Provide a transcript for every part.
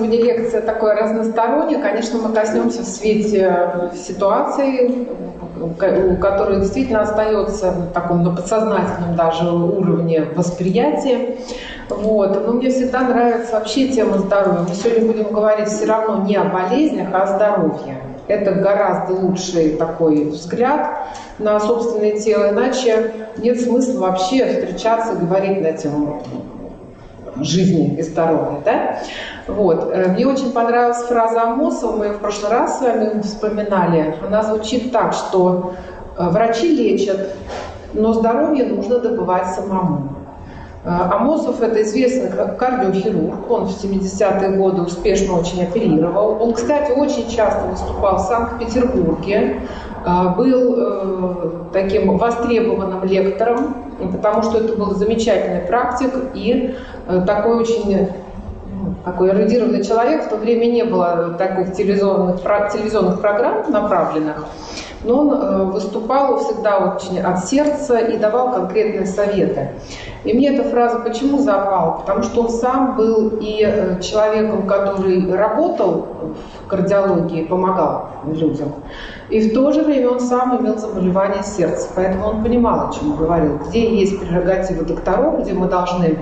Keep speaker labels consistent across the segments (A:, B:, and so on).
A: сегодня лекция такая разносторонняя. Конечно, мы коснемся в свете ситуации, которая действительно остается на таком на подсознательном даже уровне восприятия. Вот. Но мне всегда нравится вообще тема здоровья. Мы сегодня будем говорить все равно не о болезнях, а о здоровье. Это гораздо лучший такой взгляд на собственное тело, иначе нет смысла вообще встречаться и говорить на тему жизни здоровья. Да? Вот. Э, мне очень понравилась фраза Амосова, мы в прошлый раз с вами вспоминали. Она звучит так, что э, врачи лечат, но здоровье нужно добывать самому. Э, Амосов – это известный кардиохирург, он в 70-е годы успешно очень оперировал. Он, кстати, очень часто выступал в Санкт-Петербурге, был таким востребованным лектором, потому что это был замечательный практик и такой очень такой эрудированный человек. В то время не было таких телевизионных, телевизионных программ направленных, но он э, выступал всегда очень от сердца и давал конкретные советы. И мне эта фраза почему запала? Потому что он сам был и э, человеком, который работал в кардиологии, помогал людям. И в то же время он сам имел заболевание сердца, поэтому он понимал, о чем говорил, где есть прерогативы докторов, где мы должны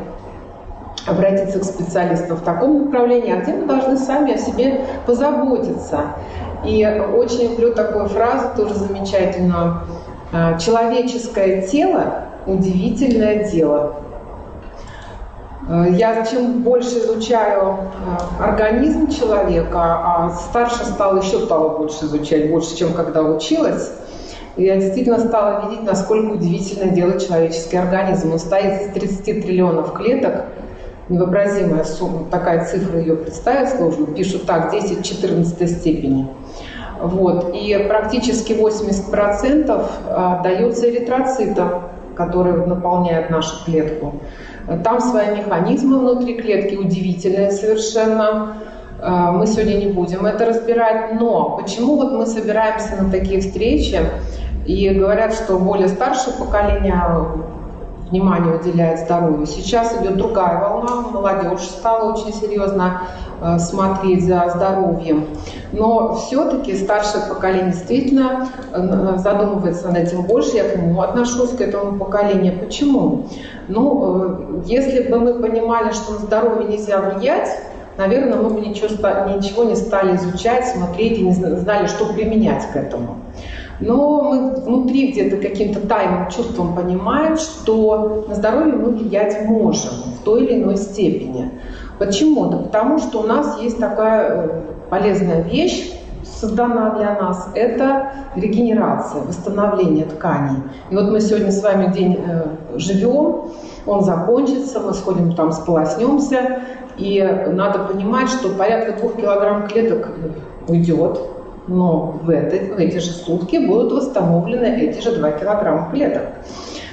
A: обратиться к специалистам в таком направлении, а где мы должны сами о себе позаботиться. И очень люблю такую фразу, тоже замечательную. «А, Человеческое тело – удивительное дело. А, я чем больше изучаю а, организм человека, а старше стала еще стала больше изучать, больше, чем когда училась, я действительно стала видеть, насколько удивительное дело человеческий организм. Он стоит из 30 триллионов клеток – невообразимая сумма, такая цифра ее представить сложно, пишут так, 10-14 степени. Вот. И практически 80% а, дается эритроцитам, которые наполняют нашу клетку. Там свои механизмы внутри клетки удивительные совершенно. А, мы сегодня не будем это разбирать, но почему вот мы собираемся на такие встречи и говорят, что более старшее поколение внимание уделяет здоровью. Сейчас идет другая волна, молодежь стала очень серьезно э, смотреть за здоровьем. Но все-таки старшее поколение действительно э, задумывается над этим больше. Я к нему отношусь, к этому поколению. Почему? Ну, э, если бы мы понимали, что на здоровье нельзя влиять, наверное, мы бы ничего, ничего не стали изучать, смотреть и не знали, что применять к этому. Но мы внутри где-то каким-то тайным чувством понимаем, что на здоровье мы влиять можем в той или иной степени. Почему? Да потому что у нас есть такая э, полезная вещь, создана для нас, это регенерация, восстановление тканей. И вот мы сегодня с вами день э, живем, он закончится, мы сходим там, сполоснемся, и надо понимать, что порядка двух килограмм клеток уйдет, но в, это, в эти же сутки будут восстановлены эти же 2 килограмма клеток.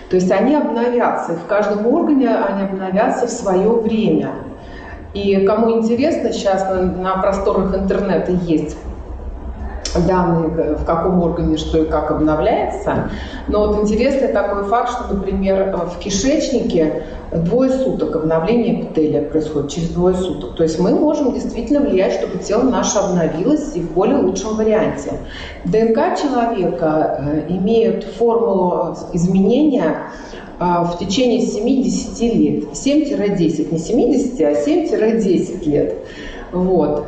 A: То есть они обновятся, и в каждом органе они обновятся в свое время. И кому интересно, сейчас на, на просторах интернета есть данные, в каком органе что и как обновляется. Но вот интересный такой факт, что, например, в кишечнике двое суток обновление эпителия происходит, через двое суток. То есть мы можем действительно влиять, чтобы тело наше обновилось и в более лучшем варианте. ДНК человека э, имеет формулу изменения э, в течение 7-10 лет. 7-10, не 70, а 7-10 лет. Вот.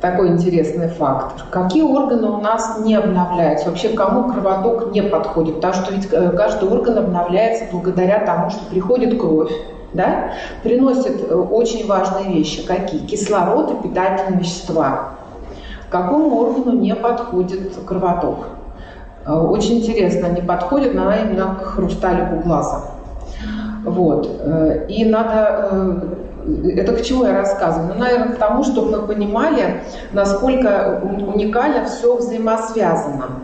A: Такой интересный факт. Какие органы у нас не обновляются? Вообще, кому кровоток не подходит? Потому что ведь э, каждый орган обновляется благодаря тому, что приходит кровь, да? приносит э, очень важные вещи. Какие? Кислород и питательные вещества. Какому органу не подходит кровоток? Э, очень интересно, не подходит на именно к хрусталику глаза. Вот. И надо это к чему я рассказываю? Ну, наверное, к тому, чтобы мы понимали, насколько уникально все взаимосвязано.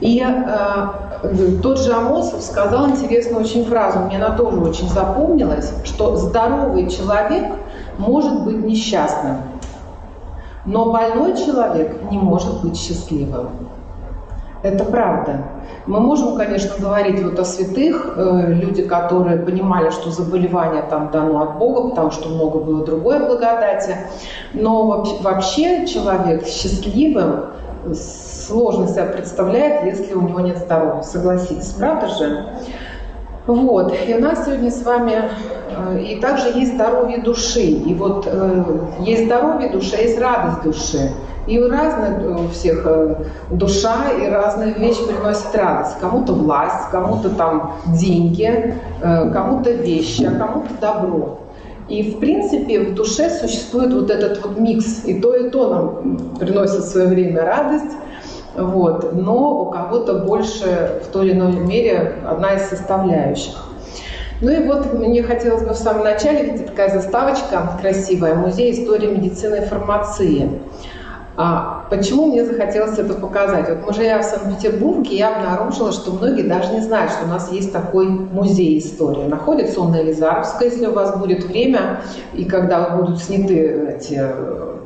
A: И э, тот же Амосов сказал интересную очень фразу, мне она тоже очень запомнилась, что здоровый человек может быть несчастным, но больной человек не может быть счастливым. Это правда. Мы можем, конечно, говорить вот о святых, э, люди, которые понимали, что заболевание там дано от Бога, потому что много было другой благодати. Но вообще человек счастливым сложно себя представляет, если у него нет здоровья. Согласитесь, правда же? Вот. И у нас сегодня с вами э, и также есть здоровье души. И вот э, есть здоровье души, а есть радость души. И у разных у всех э, душа и разные вещи приносят радость. Кому-то власть, кому-то там деньги, э, кому-то вещи, а кому-то добро. И, в принципе, в душе существует вот этот вот микс. И то, и то нам приносит в свое время радость. Вот. Но у кого-то больше в той или иной мере одна из составляющих. Ну и вот мне хотелось бы в самом начале, где такая заставочка красивая, Музей истории медицины и фармации. А почему мне захотелось это показать? Вот мы живя в Санкт-Петербурге, я обнаружила, что многие даже не знают, что у нас есть такой музей истории. Находится он на Елизаровской, если у вас будет время, и когда будут сняты эти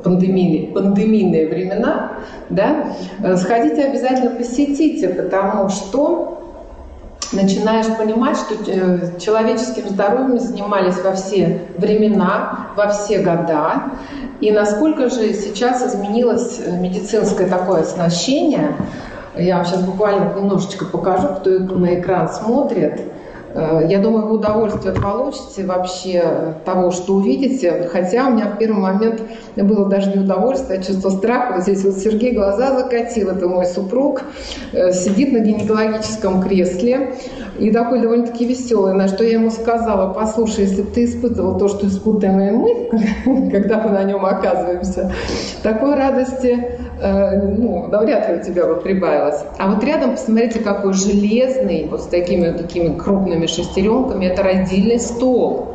A: пандемийные, пандемийные времена, да, сходите обязательно посетите, потому что начинаешь понимать, что э, человеческим здоровьем занимались во все времена, во все года. И насколько же сейчас изменилось э, медицинское такое оснащение, я вам сейчас буквально немножечко покажу, кто на экран смотрит. Э, я думаю, вы удовольствие получите вообще того, что увидите. Хотя у меня в первый момент было даже не удовольствие, а чувство страха. Вот здесь вот Сергей глаза закатил, это мой супруг, э, сидит на гинекологическом кресле и такой довольно-таки веселый, на что я ему сказала, послушай, если бы ты испытывал то, что испытываем мы, когда мы на нем оказываемся, такой радости Э, ну, вряд ли у тебя бы прибавилось. А вот рядом, посмотрите, какой железный, вот с такими такими крупными шестеренками, это раздельный стол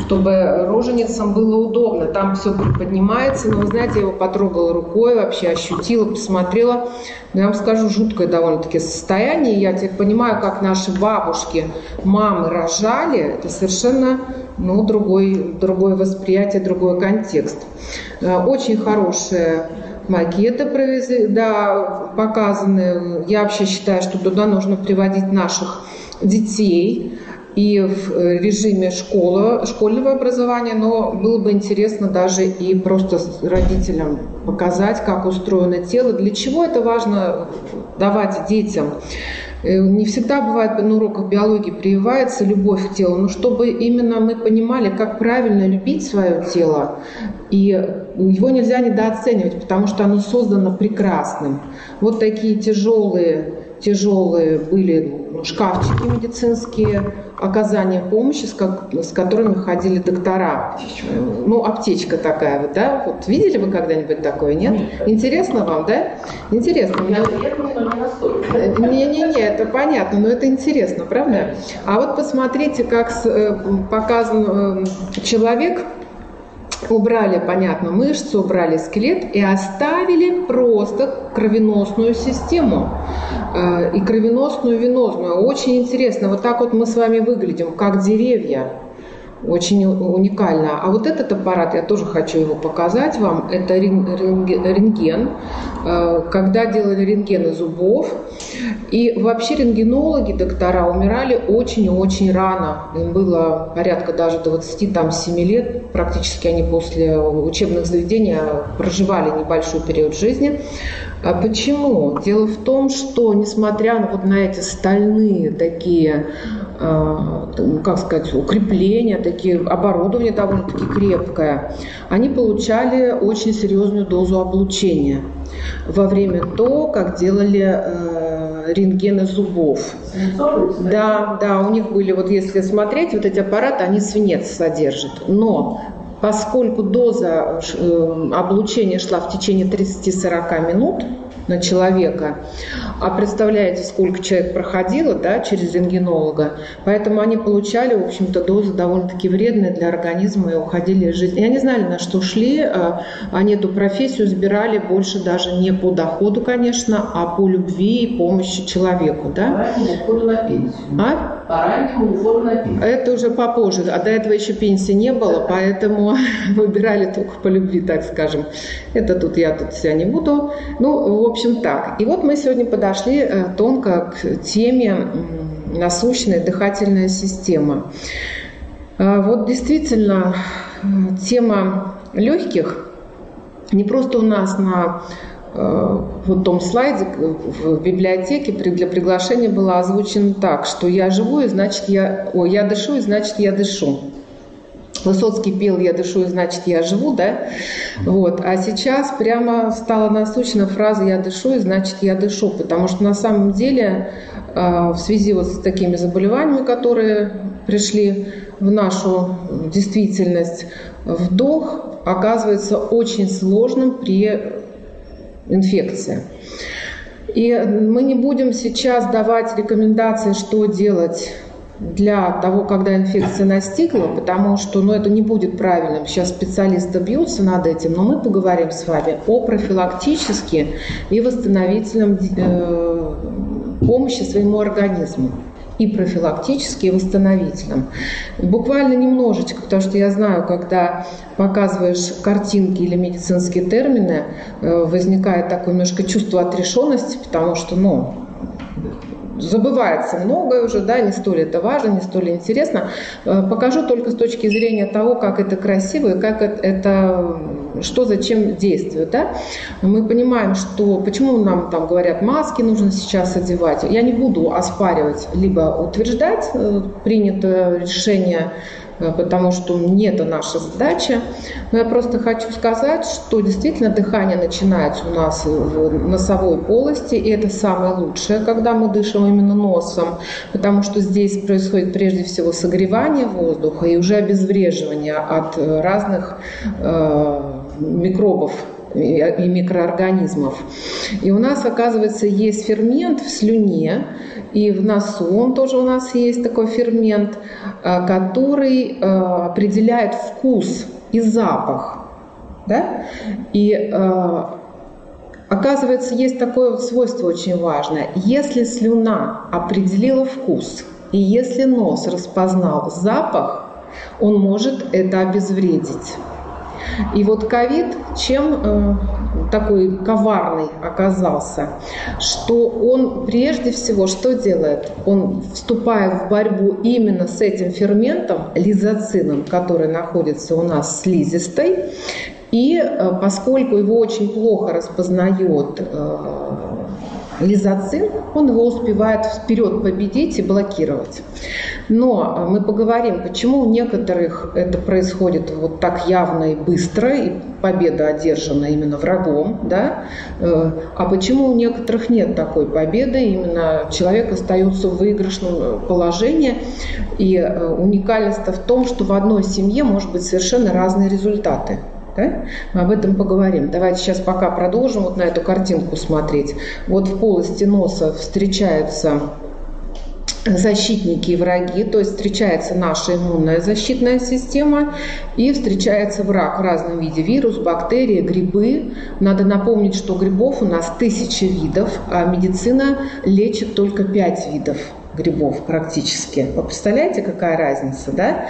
A: чтобы роженицам было удобно. Там все поднимается, но, вы знаете, я его потрогала рукой, вообще ощутила, посмотрела. Но я вам скажу, жуткое довольно-таки состояние. Я теперь понимаю, как наши бабушки, мамы рожали. Это совершенно ну, другой, другое восприятие, другой контекст. Э, очень хорошее макеты провезли, да, показаны. Я вообще считаю, что туда нужно приводить наших детей и в э, режиме школы, школьного образования, но было бы интересно даже и просто родителям показать, как устроено тело, для чего это важно давать детям. Э, не всегда бывает на уроках биологии прививается любовь к телу, но чтобы именно мы понимали, как правильно любить свое тело, и его нельзя недооценивать, потому что оно создано прекрасным. Вот такие тяжелые, тяжелые были шкафчики медицинские, оказания помощи, с, как, с которыми ходили доктора. Ну, аптечка такая вот, да? Вот видели вы когда-нибудь такое, нет? Интересно вам, да? Интересно. Не-не-не, это понятно, но это интересно, правда? А вот посмотрите, как э, показан э, человек, убрали, понятно, мышцы, убрали скелет и оставили просто кровеносную систему э, и кровеносную венозную. Очень интересно, вот так вот мы с вами выглядим, как деревья. Очень уникально. А вот этот аппарат, я тоже хочу его показать вам, это рентген. Э, когда делали рентгены зубов, и вообще рентгенологи, доктора умирали очень и очень рано. Им было порядка даже 27 лет. Практически они после учебных заведений проживали небольшой период жизни. А почему? Дело в том, что несмотря вот на эти стальные такие, э, как сказать, укрепления, такие оборудование довольно-таки крепкое, они получали очень серьезную дозу облучения во время того, как делали э, рентгены зубов. Да, да, у них были, вот если смотреть, вот эти аппараты, они свинец содержат. Но поскольку доза э, облучения шла в течение 30-40 минут, на человека. А представляете, сколько человек проходило да, через рентгенолога. Поэтому они получали, в общем-то, дозы довольно-таки вредные для организма и уходили из жизни. Я не знали, на что шли. А, они эту профессию избирали больше даже не по доходу, конечно, а по любви и помощи человеку. Да? А? По раннему уходу на пенсию. Это уже попозже. А до этого еще пенсии не было, поэтому выбирали только по любви, так скажем. Это тут я тут себя не буду. Ну, в общем, так. И вот мы сегодня подошли э, тонко к теме насущная дыхательная система. А вот действительно, тема легких не просто у нас на Э, вот том слайде в библиотеке для приглашения было озвучено так, что я живу, и значит я, о, я дышу, и значит я дышу. Высоцкий пел «Я дышу, и значит я живу», да? Вот. А сейчас прямо стала насущна фраза «Я дышу, и значит я дышу», потому что на самом деле э, в связи вот с такими заболеваниями, которые пришли в нашу действительность, вдох оказывается очень сложным при инфекция. И мы не будем сейчас давать рекомендации, что делать для того, когда инфекция настигла, потому что ну, это не будет правильным. Сейчас специалисты бьются над этим, но мы поговорим с вами о профилактически и восстановительном э, помощи своему организму и профилактически, и восстановительным. Буквально немножечко, потому что я знаю, когда показываешь картинки или медицинские термины, э, возникает такое немножко чувство отрешенности, потому что, ну, забывается многое уже, да, не столь это важно, не столь интересно. Э, покажу только с точки зрения того, как это красиво и как это, что зачем действует, да. Мы понимаем, что почему нам там говорят, маски нужно сейчас одевать. Я не буду оспаривать, либо утверждать э, принятое решение потому что не это наша задача. Но я просто хочу сказать, что действительно дыхание начинается у нас в носовой полости, и это самое лучшее, когда мы дышим именно носом, потому что здесь происходит прежде всего согревание воздуха и уже обезвреживание от разных э, микробов и микроорганизмов. И у нас, оказывается, есть фермент в слюне, и в носу он тоже у нас есть такой фермент, э, который э, определяет вкус и запах. Да? И э, оказывается, есть такое вот свойство очень важное. Если слюна определила вкус, и если нос распознал запах, он может это обезвредить. И вот ковид чем э, такой коварный оказался, что он прежде всего что делает? Он, вступая в борьбу именно с этим ферментом, лизоцином, который находится у нас в слизистой, и э, поскольку его очень плохо распознает э, лизоцин, он его успевает вперед победить и блокировать. Но э, мы поговорим, почему у некоторых это происходит вот так явно и быстро, и победа одержана именно врагом, да? Э, а почему у некоторых нет такой победы, именно человек остается в выигрышном э, положении. И уникальность в том, что в одной семье может быть совершенно разные результаты. Да? Мы об этом поговорим. Давайте сейчас пока продолжим вот на эту картинку смотреть. Вот в полости носа встречаются защитники и враги, то есть встречается наша иммунная защитная система и встречается враг в разном виде, вирус, бактерии, грибы. Надо напомнить, что грибов у нас тысячи видов, а медицина лечит только пять видов грибов практически. Вы представляете, какая разница, да?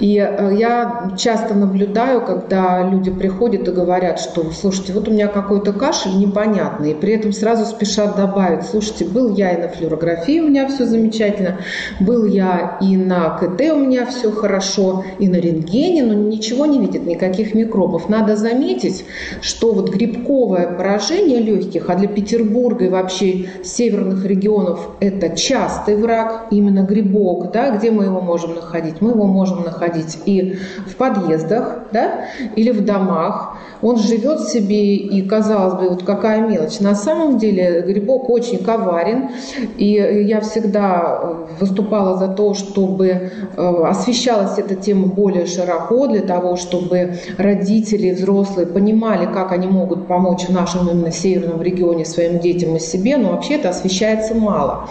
A: И э, я часто наблюдаю, когда люди приходят и говорят, что, слушайте, вот у меня какой-то кашель непонятный, и при этом сразу спешат добавить, слушайте, был я и на флюорографии, у меня все замечательно, был я и на КТ, у меня все хорошо, и на рентгене, но ничего не видит, никаких микробов. Надо заметить, что вот грибковое поражение легких, а для Петербурга и вообще северных регионов это часто частый враг, именно грибок, да, где мы его можем находить? Мы его можем находить и в подъездах, да, или в домах. Он живет себе, и, казалось бы, вот какая мелочь. На самом деле грибок очень коварен, и я всегда выступала за то, чтобы э, освещалась эта тема более широко, для того, чтобы родители, взрослые понимали, как они могут помочь в нашем именно северном регионе своим детям и себе, но вообще это освещается мало.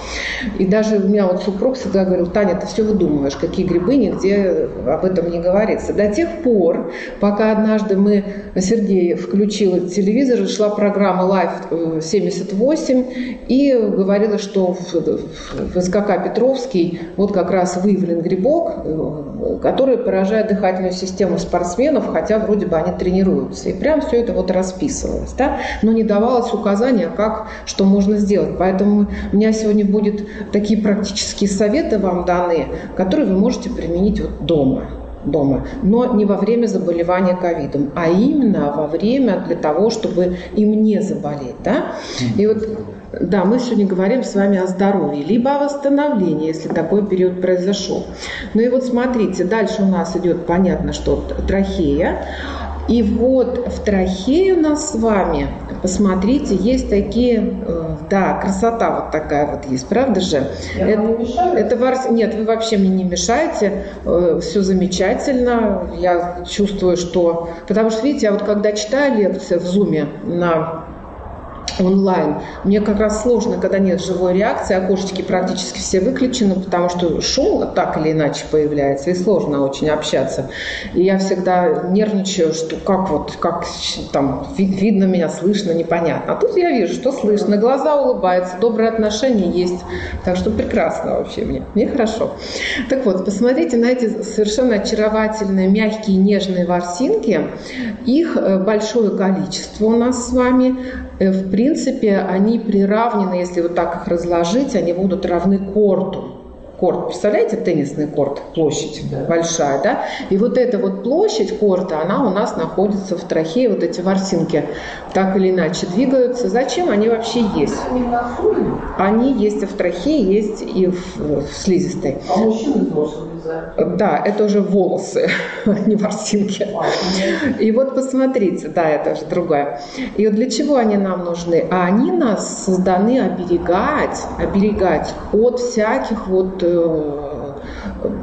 A: И даже у меня вот супруг всегда говорил, Таня, ты все выдумываешь, какие грибы, нигде об этом не говорится. До тех пор, пока однажды мы, Сергей включил телевизор, шла программа Live 78 и говорила, что в, в СКК Петровский вот как раз выявлен грибок, э, который поражает дыхательную систему спортсменов, хотя вроде бы они тренируются. И прям все это вот расписывалось, да? но не давалось указания, как, что можно сделать. Поэтому у меня сегодня будет такие практические советы вам даны, которые вы можете применить вот дома дома, но не во время заболевания ковидом, а именно во время для того, чтобы им не заболеть. Да? И вот да, мы сегодня говорим с вами о здоровье, либо о восстановлении, если такой период произошел. Ну и вот смотрите, дальше у нас идет, понятно, что трахея. И вот в трахее у нас с вами, посмотрите, есть такие, э, да, красота вот такая вот есть, правда же?
B: Я это, не мешаю?
A: это вар... Нет, вы вообще мне не мешаете, э, все замечательно, я чувствую, что... Потому что, видите, я вот когда читаю лекции в Зуме на онлайн. Мне как раз сложно, когда нет живой реакции, окошечки практически все выключены, потому что шум так или иначе появляется, и сложно очень общаться. И я всегда нервничаю, что как вот, как там видно меня, слышно, непонятно. А тут я вижу, что слышно, глаза улыбаются, добрые отношения есть. Так что прекрасно вообще мне, мне хорошо. Так вот, посмотрите на эти совершенно очаровательные, мягкие, нежные ворсинки. Их э, большое количество у нас с вами. Э, в принципе, они приравнены, если вот так их разложить, они будут равны корту корт. Представляете, теннисный корт, площадь да. большая, да? И вот эта вот площадь корта, она у нас находится в трахее, вот эти ворсинки так или иначе двигаются. Зачем они вообще есть?
B: Они
A: Они есть и в трахее, есть и в, в слизистой.
B: А мужчины тоже
A: да, это уже волосы, не ворсинки. И вот посмотрите, да, это уже другое. И вот для чего они нам нужны? А они нас созданы оберегать, оберегать от всяких вот э,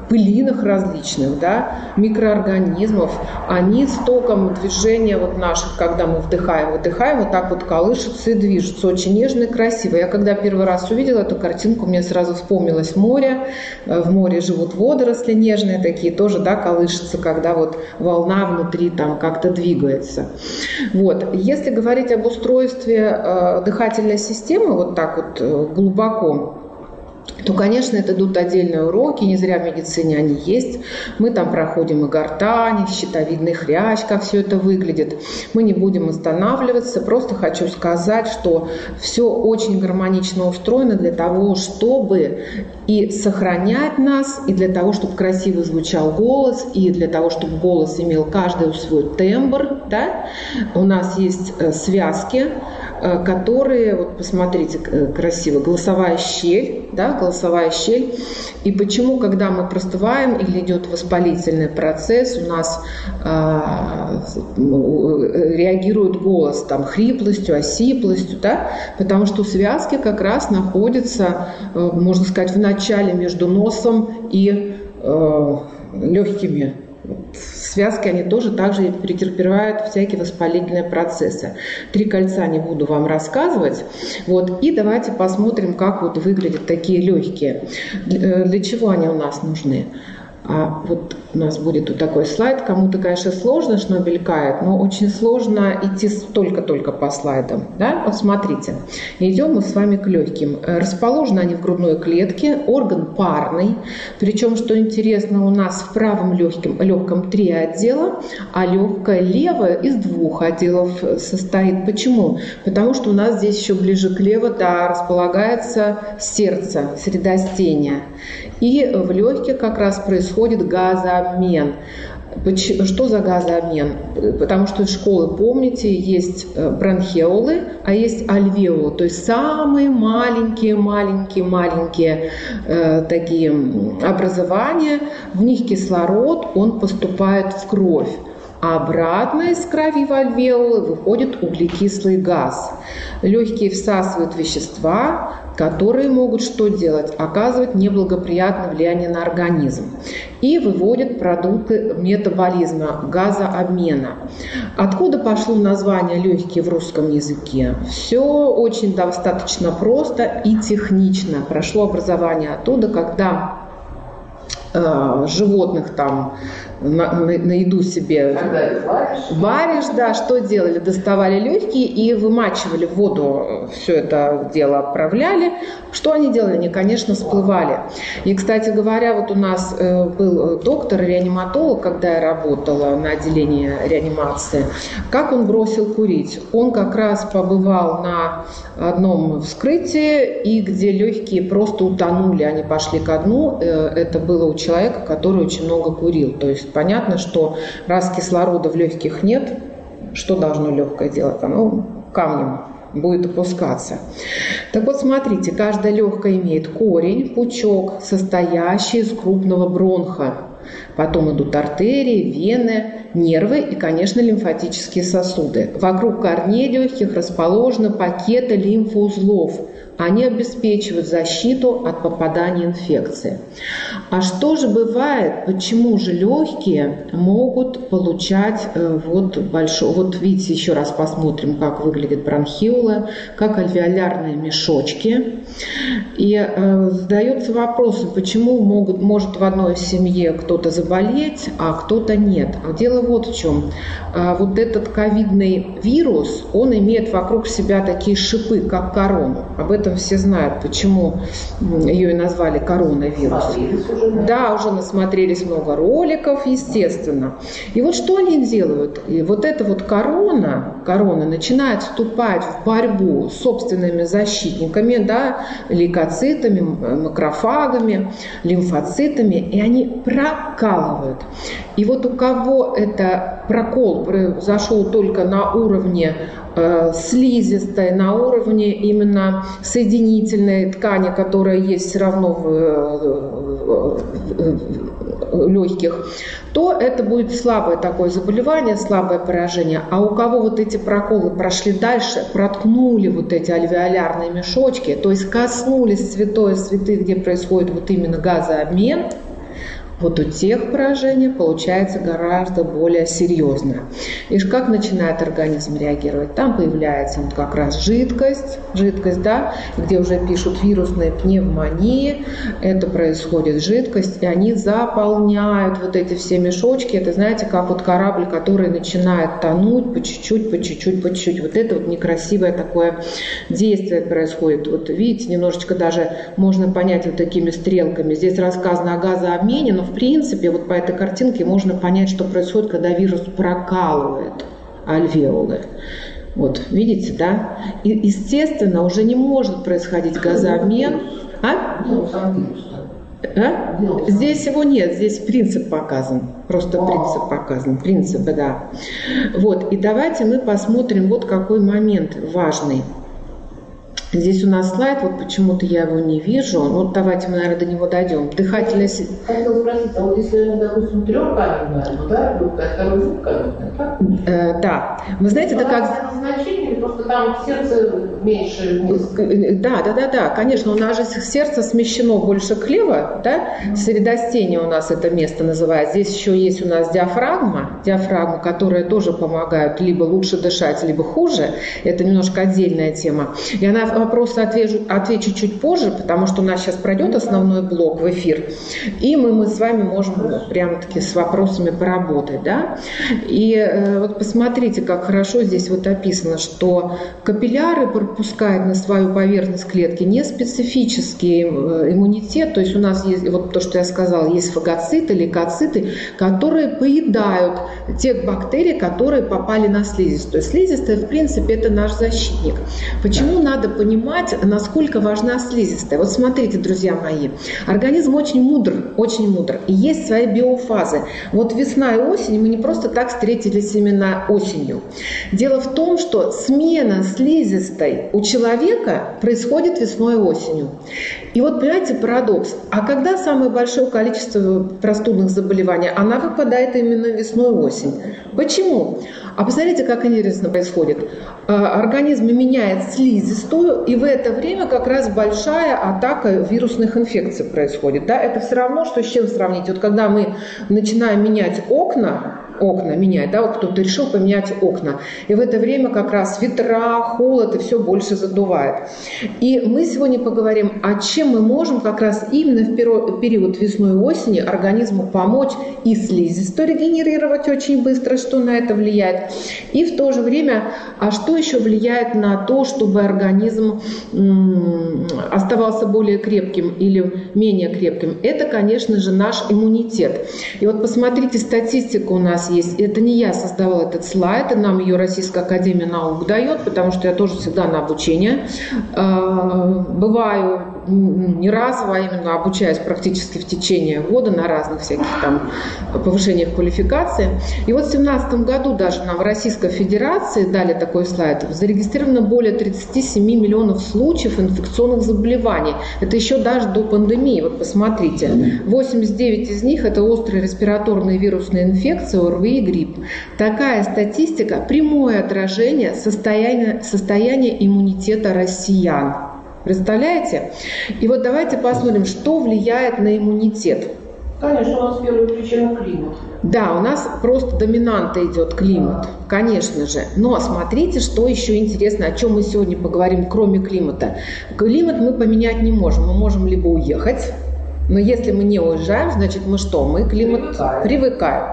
A: пылинах различных, да, микроорганизмов, они с током движения вот наших, когда мы вдыхаем, выдыхаем, вот так вот колышутся и движутся, очень нежно и красиво. Я когда первый раз увидела эту картинку, мне сразу вспомнилось море, в море живут водоросли нежные такие, тоже, да, колышутся, когда вот волна внутри там как-то двигается. Вот, если говорить об устройстве э, дыхательной системы, вот так вот э, глубоко, то, конечно, это идут отдельные уроки, не зря в медицине они есть. Мы там проходим и гортань, и щитовидный хрящ, как все это выглядит. Мы не будем останавливаться, просто хочу сказать, что все очень гармонично устроено для того, чтобы и сохранять нас, и для того, чтобы красиво звучал голос, и для того, чтобы голос имел каждый свой тембр. Да? У нас есть э, связки, которые, вот посмотрите, э, красиво, голосовая щель, да, голосовая щель. И почему, когда мы простываем или идет воспалительный процесс, у нас а, реагирует голос там хриплостью, осиплостью, да, потому что связки как раз находятся, можно сказать, в начале между носом и э, легкими связки, они тоже также претерпевают всякие воспалительные процессы. Три кольца не буду вам рассказывать. Вот. И давайте посмотрим, как вот выглядят такие легкие. Для э, чего они у нас нужны? А вот у нас будет вот такой слайд. Кому-то, конечно, сложно, что но очень сложно идти только-только по слайдам. Да? Вот смотрите. Идем мы с вами к легким. Расположены они в грудной клетке. Орган парный. Причем, что интересно, у нас в правом легком, легком три отдела, а легкое левое из двух отделов состоит. Почему? Потому что у нас здесь еще ближе к лево да, располагается сердце, средостение. И в легких как раз происходит газообмен. Что за газообмен? Потому что из школы, помните, есть э, бронхиолы, а есть альвеолы, то есть самые маленькие, маленькие, маленькие э, такие образования. В них кислород, он поступает в кровь. А обратно из крови в альвеолы выходит углекислый газ. Легкие всасывают вещества, которые могут что делать? Оказывать неблагоприятное влияние на организм и выводят продукты метаболизма, газообмена. Откуда пошло название легкие в русском языке? Все очень достаточно просто и технично. Прошло образование оттуда, когда э, животных там на, на, на еду себе варишь. варишь, да, что делали? Доставали легкие и вымачивали в воду, все это дело отправляли. Что они делали? Они, конечно, всплывали. И, кстати говоря, вот у нас э, был доктор-реаниматолог, когда я работала на отделении реанимации. Как он бросил курить? Он как раз побывал на одном вскрытии, и где легкие просто утонули, они пошли ко дну. Э, это было у человека, который очень много курил. То есть понятно, что раз кислорода в легких нет, что должно легкое делать? Оно камнем будет опускаться. Так вот, смотрите, каждая легкая имеет корень, пучок, состоящий из крупного бронха. Потом идут артерии, вены, нервы и, конечно, лимфатические сосуды. Вокруг корней легких расположены пакеты лимфоузлов – они обеспечивают защиту от попадания инфекции. А что же бывает, почему же легкие могут получать э, вот большой, вот видите, еще раз посмотрим, как выглядят бронхиолы, как альвеолярные мешочки. И э, задается вопрос, почему могут, может в одной семье кто-то заболеть, а кто-то нет. А дело вот в чем. А вот этот ковидный вирус, он имеет вокруг себя такие шипы, как корону. Об этом все знают, почему ее и назвали коронавирус. Да, уже насмотрелись много роликов, естественно. И вот что они делают? И вот эта вот корона, корона начинает вступать в борьбу с собственными защитниками, да, лейкоцитами, макрофагами, лимфоцитами, и они прокалывают. И вот у кого это прокол произошел только на уровне слизистой, на уровне именно соединительной ткани, которая есть все равно в, в, в легких, то это будет слабое такое заболевание, слабое поражение. А у кого вот эти проколы прошли дальше, проткнули вот эти альвеолярные мешочки, то есть коснулись святое святых, где происходит вот именно газообмен – вот у тех поражение получается гораздо более серьезное. И как начинает организм реагировать? Там появляется вот как раз жидкость, жидкость, да, где уже пишут вирусные пневмонии, это происходит жидкость, и они заполняют вот эти все мешочки. Это, знаете, как вот корабль, который начинает тонуть по чуть-чуть, по чуть-чуть, по чуть-чуть. Вот это вот некрасивое такое действие происходит. Вот видите, немножечко даже можно понять вот такими стрелками. Здесь рассказано о газообмене, но в принципе, вот по этой картинке можно понять, что происходит, когда вирус прокалывает альвеолы. Вот, видите, да? И, естественно, уже не может происходить газообмен. А? А? Здесь его нет, здесь принцип показан. Просто принцип показан. Принципы, да. Вот, и давайте мы посмотрим вот какой момент важный. Здесь у нас слайд, вот почему-то я его не вижу. Ну, давайте мы, наверное, до него дойдем. Дыхательная...
B: Хотела спросить, а вот если, допустим, трехкамерная, да, а второй двухкамерная, так?
A: Э, да. Вы знаете, это как...
B: Назначение, просто там сердце меньше
A: э, Да, да, да, да, конечно, у нас же сердце смещено больше клево, да, mm-hmm. средостение у нас это место называется. Здесь еще есть у нас диафрагма, диафрагма, которая тоже помогает либо лучше дышать, либо хуже. Это немножко отдельная тема. И она вопросы отвечу, отвечу чуть позже, потому что у нас сейчас пройдет основной блок в эфир, и мы, мы с вами можем прямо-таки с вопросами поработать. Да? И э, вот посмотрите, как хорошо здесь вот описано, что капилляры пропускают на свою поверхность клетки не специфический э, иммунитет, то есть у нас есть, вот то, что я сказала, есть фагоциты, лейкоциты, которые поедают тех бактерий, которые попали на слизистую. Слизистая, в принципе, это наш защитник. Почему надо понимать, насколько важна слизистая? Вот смотрите, друзья мои, организм очень мудр, очень мудр, и есть свои биофазы. Вот весна и осень мы не просто так встретились именно осенью. Дело в том, что смена слизистой у человека происходит весной и осенью. И вот, понимаете, парадокс. А когда самое большое количество простудных заболеваний? Она выпадает именно весной и осень. Почему? А посмотрите, как интересно происходит. А, организм меняет слизистую, и в это время как раз большая атака вирусных инфекций происходит. Да? Это все равно, что с чем сравнить. Вот когда мы начинаем менять окна, окна менять, да, вот кто-то решил поменять окна. И в это время как раз ветра, холод и все больше задувает. И мы сегодня поговорим, о чем мы можем как раз именно в период весной и осени организму помочь и слизистую регенерировать очень быстро, что на это влияет, и в то же время, а что еще влияет на то, чтобы организм оставался более крепким или менее крепким, это, конечно же, наш иммунитет. И вот посмотрите, статистика у нас есть. Это не я создавала этот слайд, нам ее Российская Академия Наук дает, потому что я тоже всегда на обучение. А, бываю не разово, а именно обучаюсь практически в течение года на разных всяких там повышениях квалификации. И вот в 2017 году даже нам в Российской Федерации дали такой слайд. Зарегистрировано более 37 миллионов случаев инфекционных заболеваний. Это еще даже до пандемии. Вот посмотрите. 89 из них это острые респираторные вирусные инфекции, ОРВИ и грипп. Такая статистика – прямое отражение состояния, состояния иммунитета россиян. Представляете? И вот давайте посмотрим, что влияет на иммунитет.
B: Конечно, у нас первая причина климат.
A: Да, у нас просто доминанта идет климат, конечно же. Но смотрите, что еще интересно, о чем мы сегодня поговорим, кроме климата. Климат мы поменять не можем. Мы можем либо уехать, но если мы не уезжаем, значит мы что? Мы климат привыкаем. привыкаем.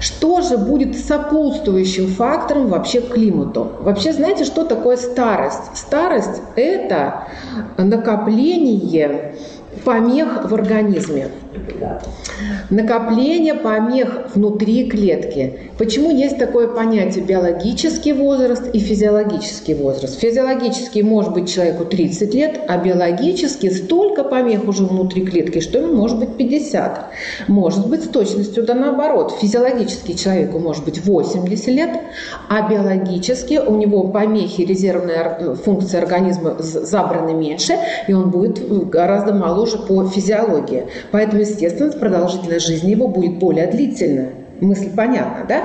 A: Что же будет сопутствующим фактором вообще к климату? Вообще знаете, что такое старость? Старость – это накопление помех в организме. Накопление помех внутри клетки. Почему есть такое понятие биологический возраст и физиологический возраст? Физиологический может быть человеку 30 лет, а биологически столько помех уже внутри клетки, что ему может быть 50. Может быть с точностью да наоборот. Физиологически человеку может быть 80 лет, а биологически у него помехи, резервные функции организма забраны меньше, и он будет гораздо моложе по физиологии. Поэтому естественно, продолжительность жизни его будет более длительная. Мысль понятна, да?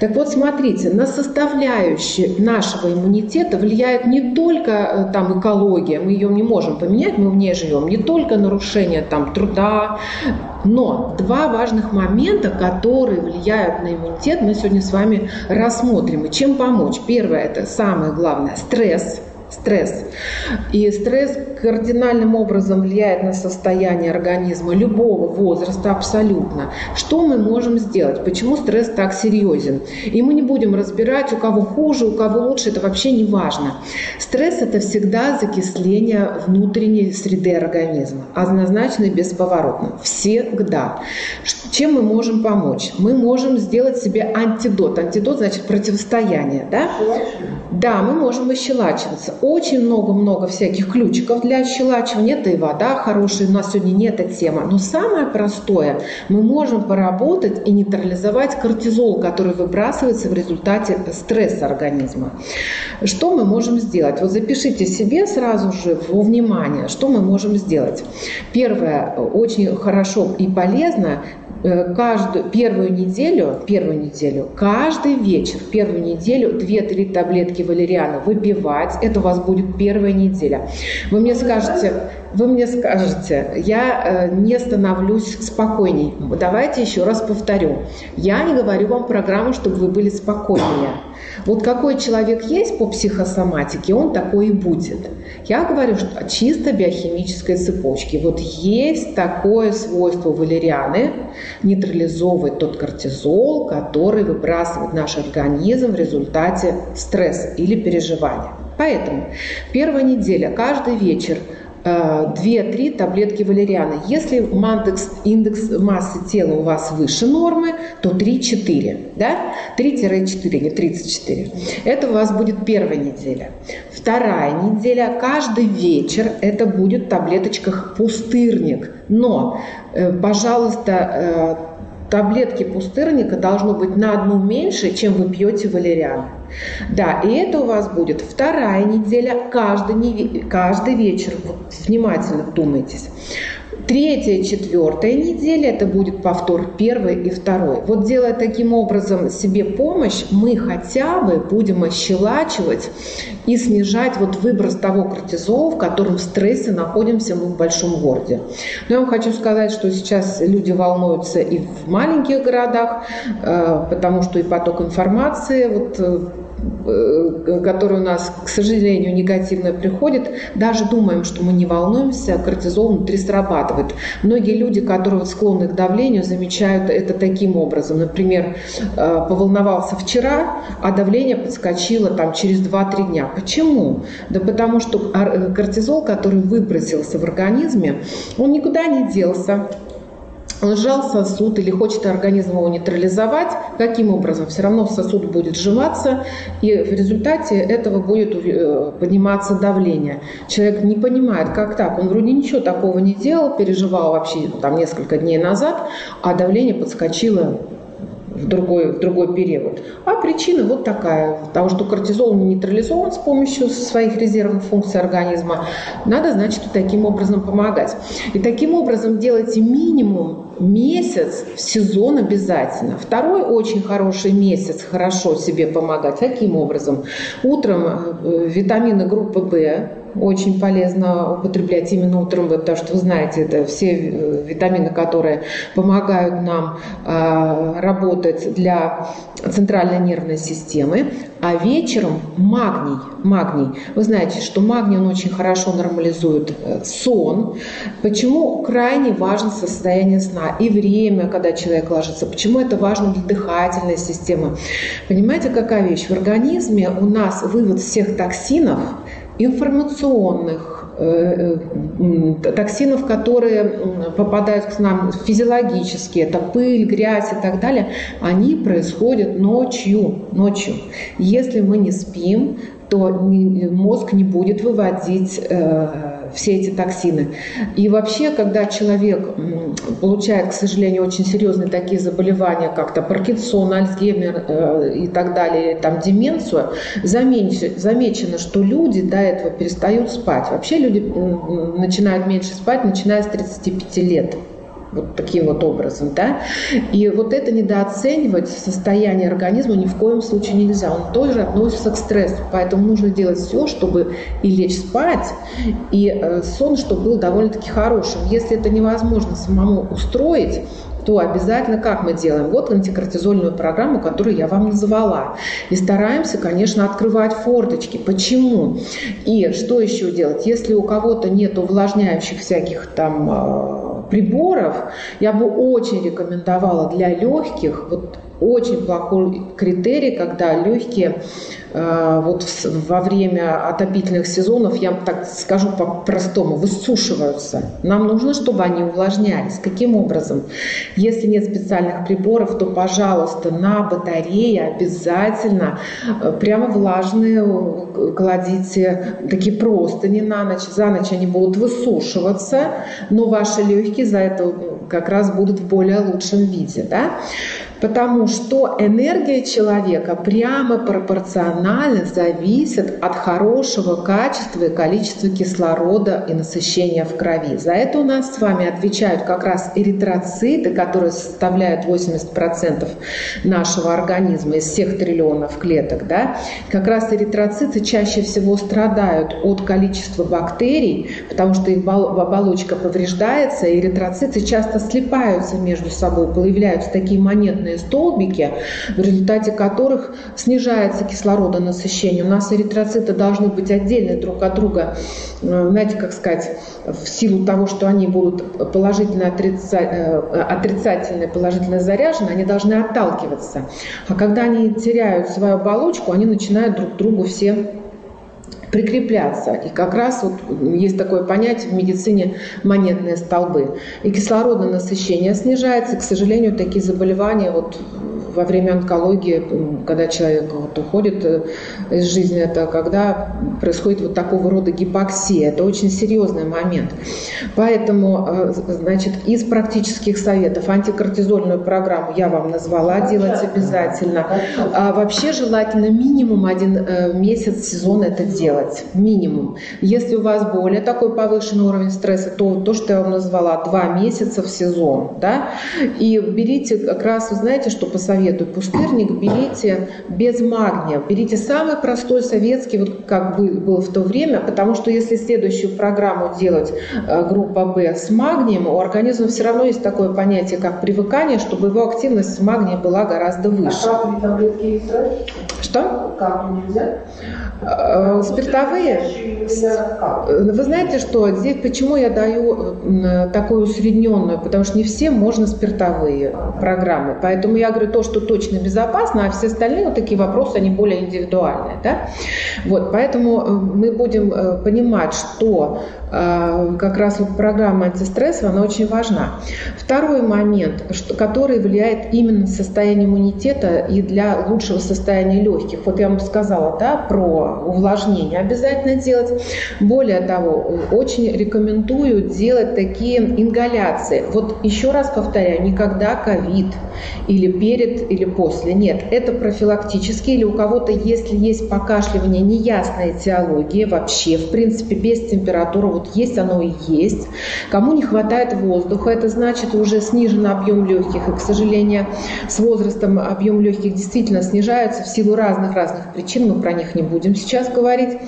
A: Так вот, смотрите, на составляющие нашего иммунитета влияет не только э, там экология, мы ее не можем поменять, мы в ней живем, не только нарушение там труда, но два важных момента, которые влияют на иммунитет, мы сегодня с вами рассмотрим. И чем помочь? Первое, это самое главное, стресс – стресс. И стресс кардинальным образом влияет на состояние организма любого возраста абсолютно. Что мы можем сделать? Почему стресс так серьезен? И мы не будем разбирать, у кого хуже, у кого лучше, это вообще не важно. Стресс – это всегда закисление внутренней среды организма, однозначно и бесповоротно. Всегда. Чем мы можем помочь? Мы можем сделать себе антидот. Антидот значит противостояние. Да, да мы можем ощелачиваться очень много-много всяких ключиков для ощелачивания. Это и вода хорошая, у нас сегодня не эта тема. Но самое простое, мы можем поработать и нейтрализовать кортизол, который выбрасывается в результате стресса организма. Что мы можем сделать? Вот запишите себе сразу же во внимание, что мы можем сделать. Первое, очень хорошо и полезно каждую первую неделю, первую неделю, каждый вечер, первую неделю 2-3 таблетки валериана выпивать. Это у вас будет первая неделя. Вы мне скажете, вы мне скажете, я э, не становлюсь спокойней. Давайте еще раз повторю. Я не говорю вам программу, чтобы вы были спокойнее. Вот какой человек есть по психосоматике, он такой и будет. Я говорю, что чисто биохимической цепочки. Вот есть такое свойство валерианы нейтрализовывать тот кортизол, который выбрасывает наш организм в результате стресса или переживания. Поэтому первая неделя, каждый вечер 2-3 э, таблетки валерианы. Если мантекс, индекс массы тела у вас выше нормы, то 3-4. Да? 3-4, не 34. Это у вас будет первая неделя. Вторая неделя, каждый вечер это будет в таблеточках пустырник. Но, э, пожалуйста, э, таблетки пустырника должно быть на одну меньше, чем вы пьете валериан. Да, и это у вас будет вторая неделя, каждый, каждый вечер. Внимательно вдумайтесь. Третья, четвертая неделя – это будет повтор первой и второй. Вот делая таким образом себе помощь, мы хотя бы будем ощелачивать и снижать вот выброс того кортизола, в котором в стрессе находимся мы в большом городе. Но я вам хочу сказать, что сейчас люди волнуются и в маленьких городах, э, потому что и поток информации вот Э, который у нас, к сожалению, негативно приходит, даже думаем, что мы не волнуемся, кортизол внутри срабатывает. Многие люди, которые склонны к давлению, замечают это таким образом. Например, э, поволновался вчера, а давление подскочило там через 2-3 дня. Почему? Да потому что кортизол, который выбросился в организме, он никуда не делся сжал сосуд или хочет организм его нейтрализовать, каким образом? Все равно сосуд будет сжиматься, и в результате этого будет э, подниматься давление. Человек не понимает, как так, он вроде ничего такого не делал, переживал вообще там несколько дней назад, а давление подскочило в другой, в другой период. А причина вот такая, того, что кортизол не нейтрализован с помощью своих резервных функций организма, надо, значит, таким образом помогать. И таким образом делайте минимум месяц в сезон обязательно. Второй очень хороший месяц хорошо себе помогать. Каким образом? Утром э, витамины группы В, очень полезно употреблять именно утром, потому что вы знаете, это все э, витамины, которые помогают нам э, работать для центральной нервной системы. А вечером магний. Магний. Вы знаете, что магний он очень хорошо нормализует э, сон. Почему крайне важно состояние сна и время, когда человек ложится. Почему это важно для дыхательной системы? Понимаете, какая вещь? В организме у нас вывод всех токсинов информационных, э, э, токсинов, которые попадают к нам физиологически, это пыль, грязь и так далее, они происходят ночью. ночью. Если мы не спим, то мозг не будет выводить э, все эти токсины. И вообще, когда человек получает, к сожалению, очень серьезные такие заболевания, как то Паркинсон, Альцгеймер э, и так далее, там деменцию, замечено, что люди до этого перестают спать. Вообще люди начинают меньше спать, начиная с 35 лет вот таким вот образом, да. И вот это недооценивать состояние организма ни в коем случае нельзя. Он тоже относится к стрессу, поэтому нужно делать все, чтобы и лечь спать, и э, сон, чтобы был довольно-таки хорошим. Если это невозможно самому устроить, то обязательно как мы делаем? Вот антикортизольную программу, которую я вам назвала. И стараемся, конечно, открывать форточки. Почему? И что еще делать? Если у кого-то нет увлажняющих всяких там э, приборов, я бы очень рекомендовала для легких, вот очень плохой критерий, когда легкие э, вот во время отопительных сезонов, я так скажу по-простому, высушиваются. Нам нужно, чтобы они увлажнялись. Каким образом? Если нет специальных приборов, то, пожалуйста, на батарее обязательно э, прямо влажные э, кладите такие простыни на ночь. За ночь они будут высушиваться, но ваши легкие за это как раз будут в более лучшем виде. Да? Потому что энергия человека прямо пропорционально зависит от хорошего качества и количества кислорода и насыщения в крови. За это у нас с вами отвечают как раз эритроциты, которые составляют 80% нашего организма из всех триллионов клеток. Да? Как раз эритроциты чаще всего страдают от количества бактерий, потому что их оболочка повреждается, и эритроциты часто слипаются между собой, появляются такие монетные столбики, в результате которых снижается кислородонасыщение. У нас эритроциты должны быть отдельны друг от друга, э, знаете, как сказать, в силу того, что они будут положительно э, отрицательно, положительно заряжены, они должны отталкиваться. А когда они теряют свою оболочку, они начинают друг другу все прикрепляться. И как раз вот есть такое понятие в медицине монетные столбы. И кислородное насыщение снижается. И, к сожалению, такие заболевания вот во время онкологии, когда человек вот уходит э, из жизни, это когда происходит вот такого рода гипоксия. Это очень серьезный момент. Поэтому, э, значит, из практических советов антикортизольную программу я вам назвала делать обязательно. А вообще желательно минимум один э, месяц сезон это делать. Минимум. Если у вас более такой повышенный уровень стресса, то то, что я вам назвала, два месяца в сезон. Да? И берите как раз, вы знаете, что посоветую советую. Пустырник берите без магния. Берите самый простой советский, вот как был в то время, потому что если следующую программу делать э, группа Б с магнием, у организма все равно есть такое понятие, как привыкание, чтобы его активность с магнием была гораздо выше. А Что? Как нельзя? Э, спиртовые? Э, вы знаете, что здесь почему я даю такую усредненную, потому что не все можно спиртовые программы. Поэтому я говорю то, что точно безопасно, а все остальные вот такие вопросы, они более индивидуальные. Да? Вот, поэтому э, мы будем понимать, что как раз вот программа антистресса, она очень важна. Второй момент, который влияет именно на состояние иммунитета и для лучшего состояния легких. Вот я вам сказала да, про увлажнения обязательно делать. Более того, очень рекомендую делать такие ингаляции. Вот еще раз повторяю, никогда ковид или перед или после. Нет, это профилактически или у кого-то, если есть покашливание, неясная этиология вообще, в принципе, без температуры, вот есть оно и есть. Кому не хватает воздуха, это значит уже снижен объем легких, и, к сожалению, с возрастом объем легких действительно снижается в силу разных-разных причин, мы про них не будем сейчас говорить,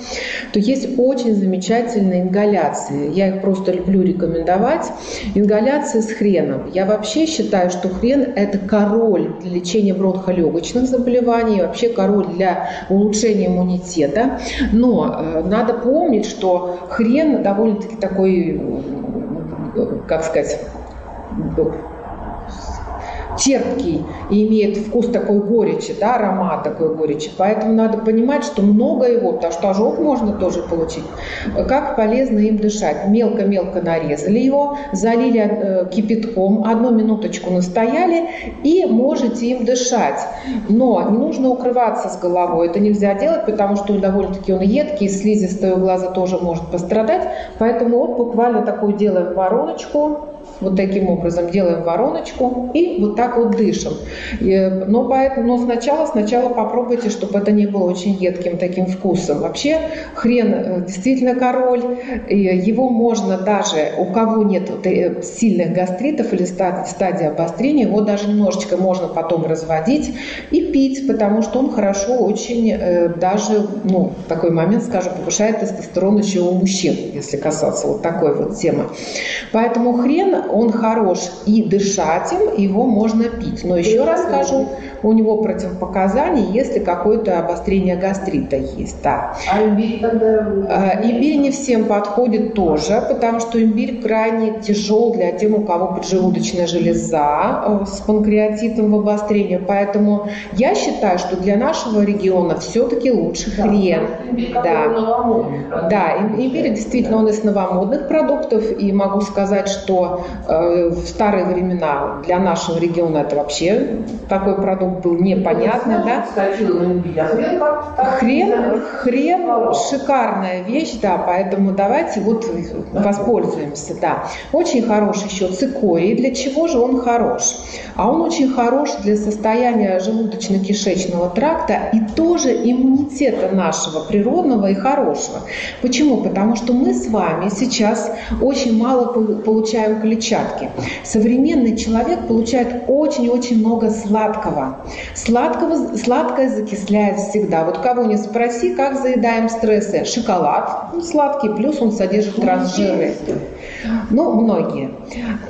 A: то есть очень замечательные ингаляции. Я их просто люблю рекомендовать. Ингаляции с хреном. Я вообще считаю, что хрен – это король для лечения бронхолегочных заболеваний, вообще король для улучшения иммунитета. Но э, надо помнить, что хрен довольно-таки такой, как сказать, терпкий и имеет вкус такой горечи, да, аромат такой горечи. Поэтому надо понимать, что много его, потому что ожог можно тоже получить. Как полезно им дышать. Мелко-мелко нарезали его, залили э, кипятком, одну минуточку настояли и можете им дышать. Но не нужно укрываться с головой. Это нельзя делать, потому что довольно-таки он едкий, слизистая у глаза тоже может пострадать. Поэтому вот буквально такую делаем вороночку, вот таким образом делаем вороночку и вот так вот дышим. Но, поэтому, но сначала, сначала попробуйте, чтобы это не было очень едким таким вкусом. Вообще хрен э, действительно король. Его можно даже, у кого нет э, сильных гастритов или стадии обострения, его даже немножечко можно потом разводить и пить, потому что он хорошо очень э, даже, ну, такой момент, скажем, повышает тестостерон еще у мужчин, если касаться вот такой вот темы. Поэтому хрен он хорош и дышать им, его можно пить. Но еще раз скажу, у него противопоказания, если какое-то обострение гастрита есть. Да.
B: А имбирь тогда?
A: А, имбирь не всем подходит тоже, потому что имбирь крайне тяжел для тех, у кого поджелудочная железа э, с панкреатитом в обострении. Поэтому я считаю, что для нашего региона все-таки лучше да, хрен.
B: Имбирь да.
A: Да, имбирь действительно он из новомодных продуктов, и могу сказать, что в старые времена для нашего региона это вообще такой продукт был непонятный, да? Хрен, хрен, шикарная вещь, да, поэтому давайте вот воспользуемся, да. Очень хорош еще цикорий. Для чего же он хорош? А он очень хорош для состояния желудочно-кишечного тракта и тоже иммунитета нашего природного и хорошего. Почему? Потому что мы с вами сейчас очень мало получаем клетчатки. Современный человек получает очень-очень много сладкого. Сладкого, сладкое закисляет всегда. Вот кого не спроси, как заедаем стрессы. Шоколад ну, сладкий, плюс он содержит трансжиры. Ну, многие.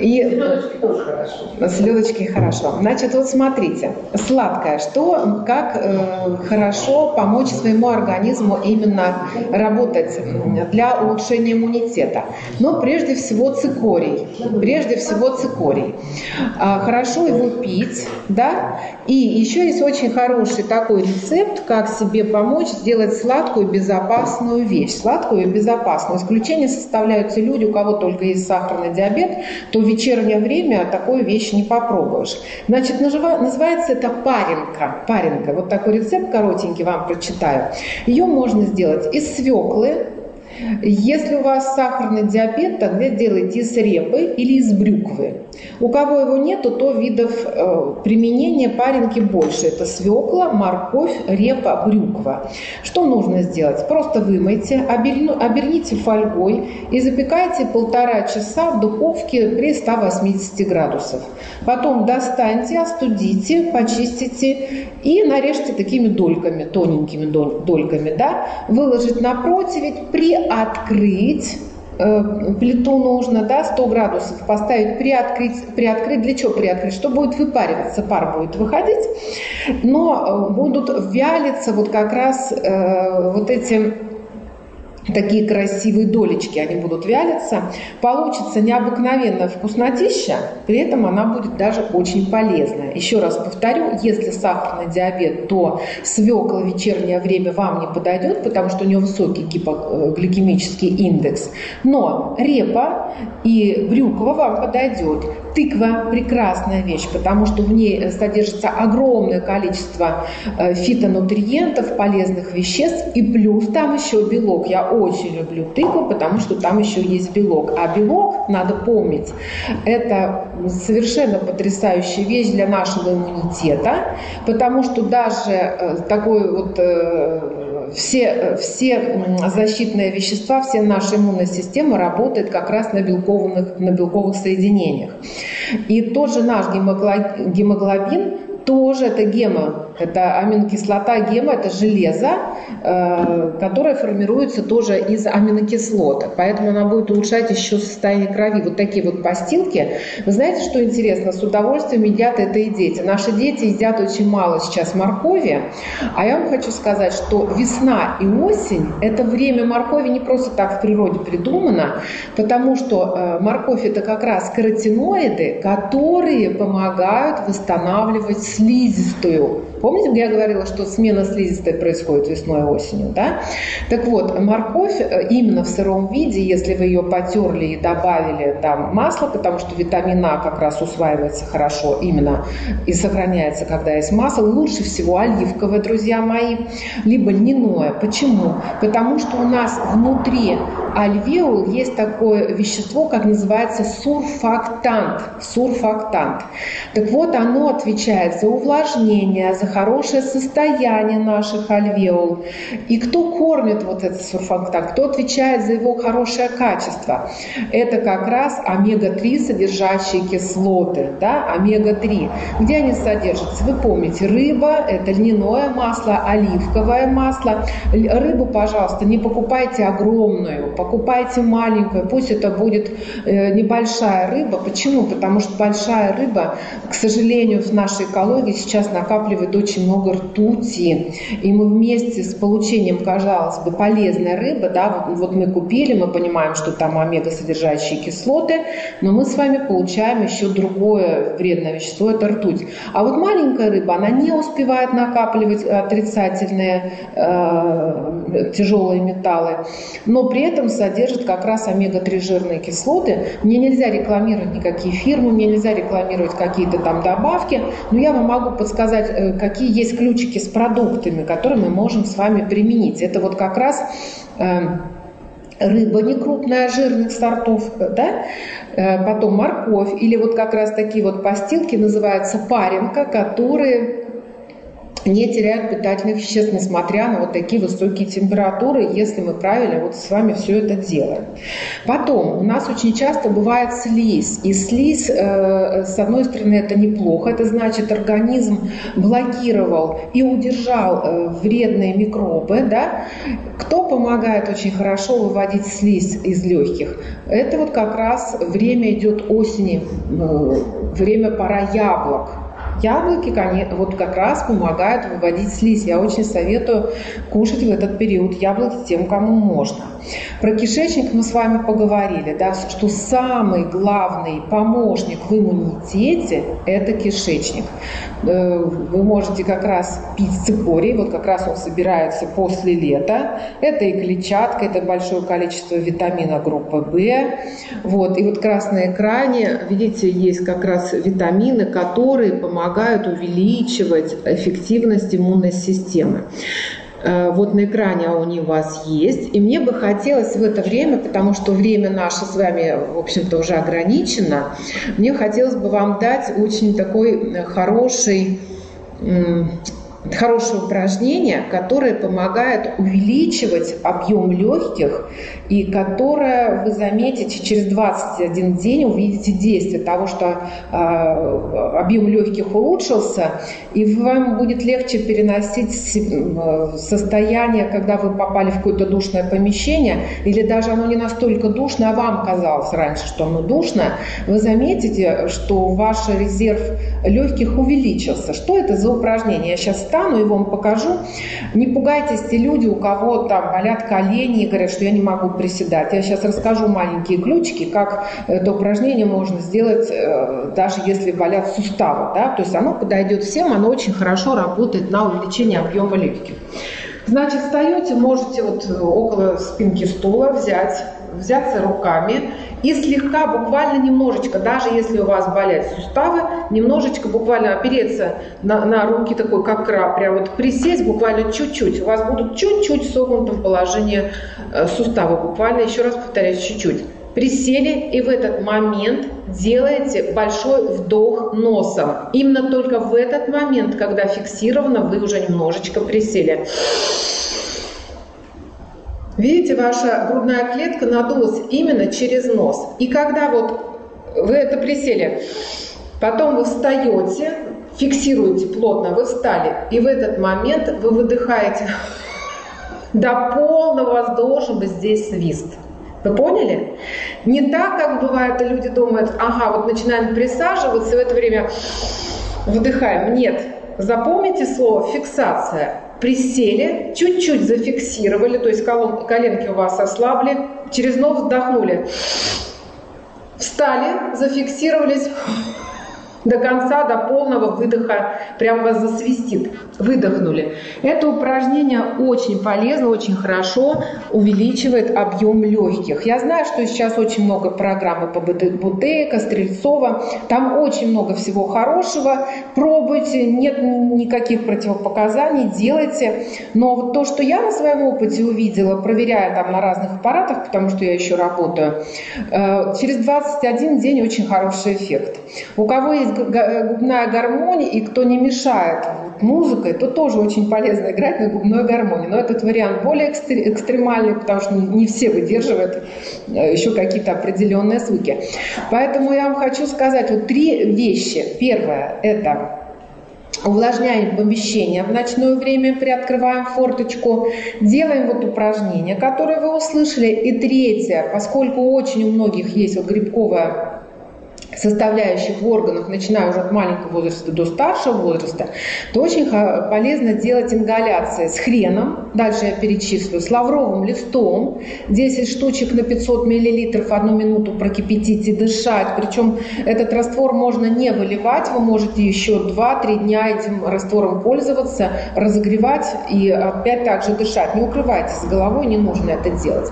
B: И... Селедочки тоже хорошо.
A: Селедочки хорошо. Значит, вот смотрите, сладкое, что, как э, хорошо помочь своему организму именно работать для улучшения иммунитета. Но прежде всего цикорий. Прежде всего цикорий. А, хорошо его пить, да, и еще есть очень хороший такой рецепт, как себе помочь сделать сладкую безопасную вещь. Сладкую и безопасную. Исключение составляют те люди, у кого только есть сахарный диабет, то в вечернее время такую вещь не попробуешь. Значит, называется это паренка. Паренка. Вот такой рецепт коротенький вам прочитаю. Ее можно сделать из свеклы, если у вас сахарный диабет, тогда делайте из репы или из брюквы. У кого его нет, то видов э, применения паренки больше. Это свекла, морковь, репа, брюква. Что нужно сделать? Просто вымойте, оберните фольгой и запекайте полтора часа в духовке при 180 градусах. Потом достаньте, остудите, почистите и нарежьте такими дольками, тоненькими дольками. Да? Выложить на противень при открыть э, плиту нужно, да, 100 градусов поставить, приоткрыть, приоткрыть, для чего приоткрыть? Что будет выпариваться, пар будет выходить, но э, будут вялиться вот как раз э, вот эти такие красивые долечки, они будут вялиться. Получится необыкновенно вкуснотища, при этом она будет даже очень полезная. Еще раз повторю, если сахарный диабет, то свекла в вечернее время вам не подойдет, потому что у нее высокий гипогликемический индекс. Но репа и брюква вам подойдет. Тыква – прекрасная вещь, потому что в ней содержится огромное количество э, фитонутриентов, полезных веществ, и плюс там еще белок. Я очень люблю тыкву, потому что там еще есть белок. А белок, надо помнить, это совершенно потрясающая вещь для нашего иммунитета, потому что даже э, такой вот э, все, все защитные вещества, все наша иммунная система работает как раз на белковых, на белковых соединениях. И тот же наш гемоглобин тоже это гема, это аминокислота гема, это железо, э, которое формируется тоже из аминокислот. Поэтому она будет улучшать еще состояние крови. Вот такие вот постилки. Вы знаете, что интересно? С удовольствием едят это и дети. Наши дети едят очень мало сейчас моркови. А я вам хочу сказать, что весна и осень – это время моркови не просто так в природе придумано, потому что э, морковь – это как раз каротиноиды, которые помогают восстанавливать слизистую. Помните, я говорила, что смена слизистой происходит весной и осенью, да? Так вот, морковь э, именно в сыром виде, если вы ее потерли и добавили там масло, потому что витамин А как раз усваивается хорошо именно и сохраняется, когда есть масло, лучше всего оливковое, друзья мои, либо льняное. Почему? Потому что у нас внутри альвеол есть такое вещество, как называется сурфактант. Сурфактант. Так вот, оно отвечает за увлажнение, за хорошее состояние наших альвеол. И кто кормит вот этот сурфактант, кто отвечает за его хорошее качество? Это как раз омега-3 содержащие кислоты, да, омега-3. Где они содержатся? Вы помните, рыба – это льняное масло, оливковое масло. Рыбу, пожалуйста, не покупайте огромную, покупайте маленькую, пусть это будет э, небольшая рыба. Почему? Потому что большая рыба, к сожалению, в нашей экологии сейчас накапливает очень много ртути. И мы вместе с получением, казалось бы, полезной рыбы, да, вот, вот мы купили, мы понимаем, что там омега-содержащие кислоты, но мы с вами получаем еще другое вредное вещество, это ртуть. А вот маленькая рыба, она не успевает накапливать отрицательные э, тяжелые металлы, но при этом содержит как раз омега-3 жирные кислоты. Мне нельзя рекламировать никакие фирмы, мне нельзя рекламировать какие-то там добавки, но я вам могу подсказать, э, какие есть ключики с продуктами, которые мы можем с вами применить. Это вот как раз э, рыба не крупная, жирных сортов, да, э, потом морковь, или вот как раз такие вот постилки называются паренка, которые не теряют питательных веществ, несмотря на вот такие высокие температуры, если мы правильно вот с вами все это делаем. Потом у нас очень часто бывает слизь. И слизь, э, с одной стороны, это неплохо. Это значит, организм блокировал и удержал э, вредные микробы. Да? Кто помогает очень хорошо выводить слизь из легких? Это вот как раз время идет осени, э, время пора яблок. Яблоки вот как раз помогают выводить слизь. Я очень советую кушать в этот период яблоки тем, кому можно. Про кишечник мы с вами поговорили, да, что самый главный помощник в иммунитете – это кишечник. Э, вы можете как раз пить цикорий, вот как раз он собирается после лета. Это и клетчатка, это большое количество витамина группы В. Вот. И вот на экране, видите, есть как раз витамины, которые помогают увеличивать эффективность иммунной системы. Э, вот на экране они у вас есть. И мне бы хотелось в это время, потому что время наше с вами, в общем-то, уже ограничено, мне хотелось бы вам дать очень такой э, хороший хорошее упражнение, которое помогает увеличивать объем легких и которое вы заметите через 21 день увидите действие того, что э, объем легких улучшился, и вам будет легче переносить состояние, когда вы попали в какое-то душное помещение, или даже оно не настолько душное, а вам казалось раньше, что оно душное, вы заметите, что ваш резерв легких увеличился. Что это за упражнение? Я сейчас встану и вам покажу. Не пугайтесь те люди, у кого там болят колени и говорят, что я не могу приседать. Я сейчас расскажу маленькие ключики, как это упражнение можно сделать, э, даже если болят суставы. Да? То есть оно подойдет всем, оно очень хорошо работает на увеличение объема легких. Значит, встаете, можете вот около спинки стула взять, взяться руками и слегка, буквально немножечко, даже если у вас болят суставы, немножечко буквально опереться на, на руки такой, как краб, прям вот присесть буквально чуть-чуть. У вас будут чуть-чуть согнуты в положении э, суставы, буквально, еще раз повторяю, чуть-чуть. Присели и в этот момент делаете большой вдох носом. Именно только в этот момент, когда фиксировано, вы уже немножечко присели. Видите, ваша грудная клетка надулась именно через нос. И когда вот вы это присели, потом вы встаете, фиксируете плотно, вы встали, и в этот момент вы выдыхаете до полного, вас должен быть здесь свист. Вы поняли? Не так, как бывает, люди думают, ага, вот начинаем присаживаться, и в это время выдыхаем. Нет, запомните слово фиксация присели, чуть-чуть зафиксировали, то есть коленки у вас ослабли, через нос вдохнули. Встали, зафиксировались, до конца, до полного выдоха, прям вас засвистит. Выдохнули. Это упражнение очень полезно, очень хорошо увеличивает объем легких. Я знаю, что сейчас очень много программы по Бутейко, Стрельцова. Там очень много всего хорошего. Пробуйте, нет никаких противопоказаний, делайте. Но вот то, что я на своем опыте увидела, проверяя там на разных аппаратах, потому что я еще работаю, э, через 21 день очень хороший эффект. У кого есть губная гармония, и кто не мешает музыкой, то тоже очень полезно играть на губной гармонии. Но этот вариант более экстремальный, потому что не все выдерживают э, еще какие-то определенные звуки. Поэтому я вам хочу сказать вот три вещи. Первое – это увлажняем помещение в ночное время, приоткрываем форточку, делаем вот упражнения, которые вы услышали. И третье, поскольку очень у многих есть вот грибковая составляющих органах, начиная уже от маленького возраста до старшего возраста, то очень полезно делать ингаляции с хреном, дальше я перечислю, с лавровым листом, 10 штучек на 500 миллилитров одну минуту прокипятить и дышать. Причем этот раствор можно не выливать, вы можете еще 2-3 дня этим раствором пользоваться, разогревать и опять также дышать. Не укрывайтесь головой, не нужно это делать.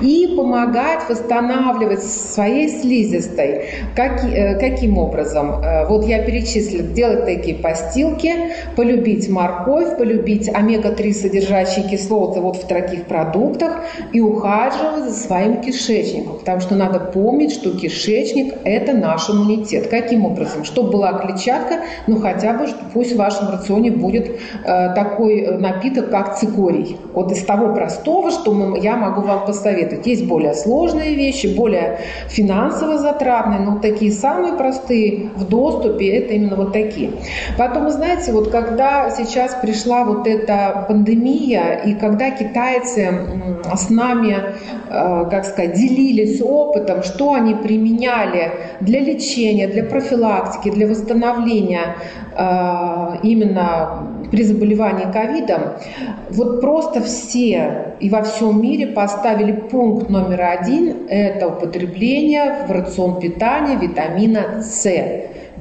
A: И помогать восстанавливать своей слизистой, как как, э, каким образом? Э, вот я перечислила, делать такие постилки, полюбить морковь, полюбить омега-3 содержащие кислоты вот в таких продуктах и ухаживать за своим кишечником. Потому что надо помнить, что кишечник – это наш иммунитет. Каким образом? Чтобы была клетчатка, ну хотя бы пусть в вашем рационе будет э, такой напиток, как цикорий. Вот из того простого, что мы, я могу вам посоветовать. Есть более сложные вещи, более финансово затратные, но такие такие самые простые в доступе, это именно вот такие. Потом, знаете, вот когда сейчас пришла вот эта пандемия, и когда китайцы с нами, э, как сказать, делились опытом, что они применяли для лечения, для профилактики, для восстановления э, именно при заболевании ковидом, вот просто все и во всем мире поставили пункт номер один – это употребление в рацион питания витамина С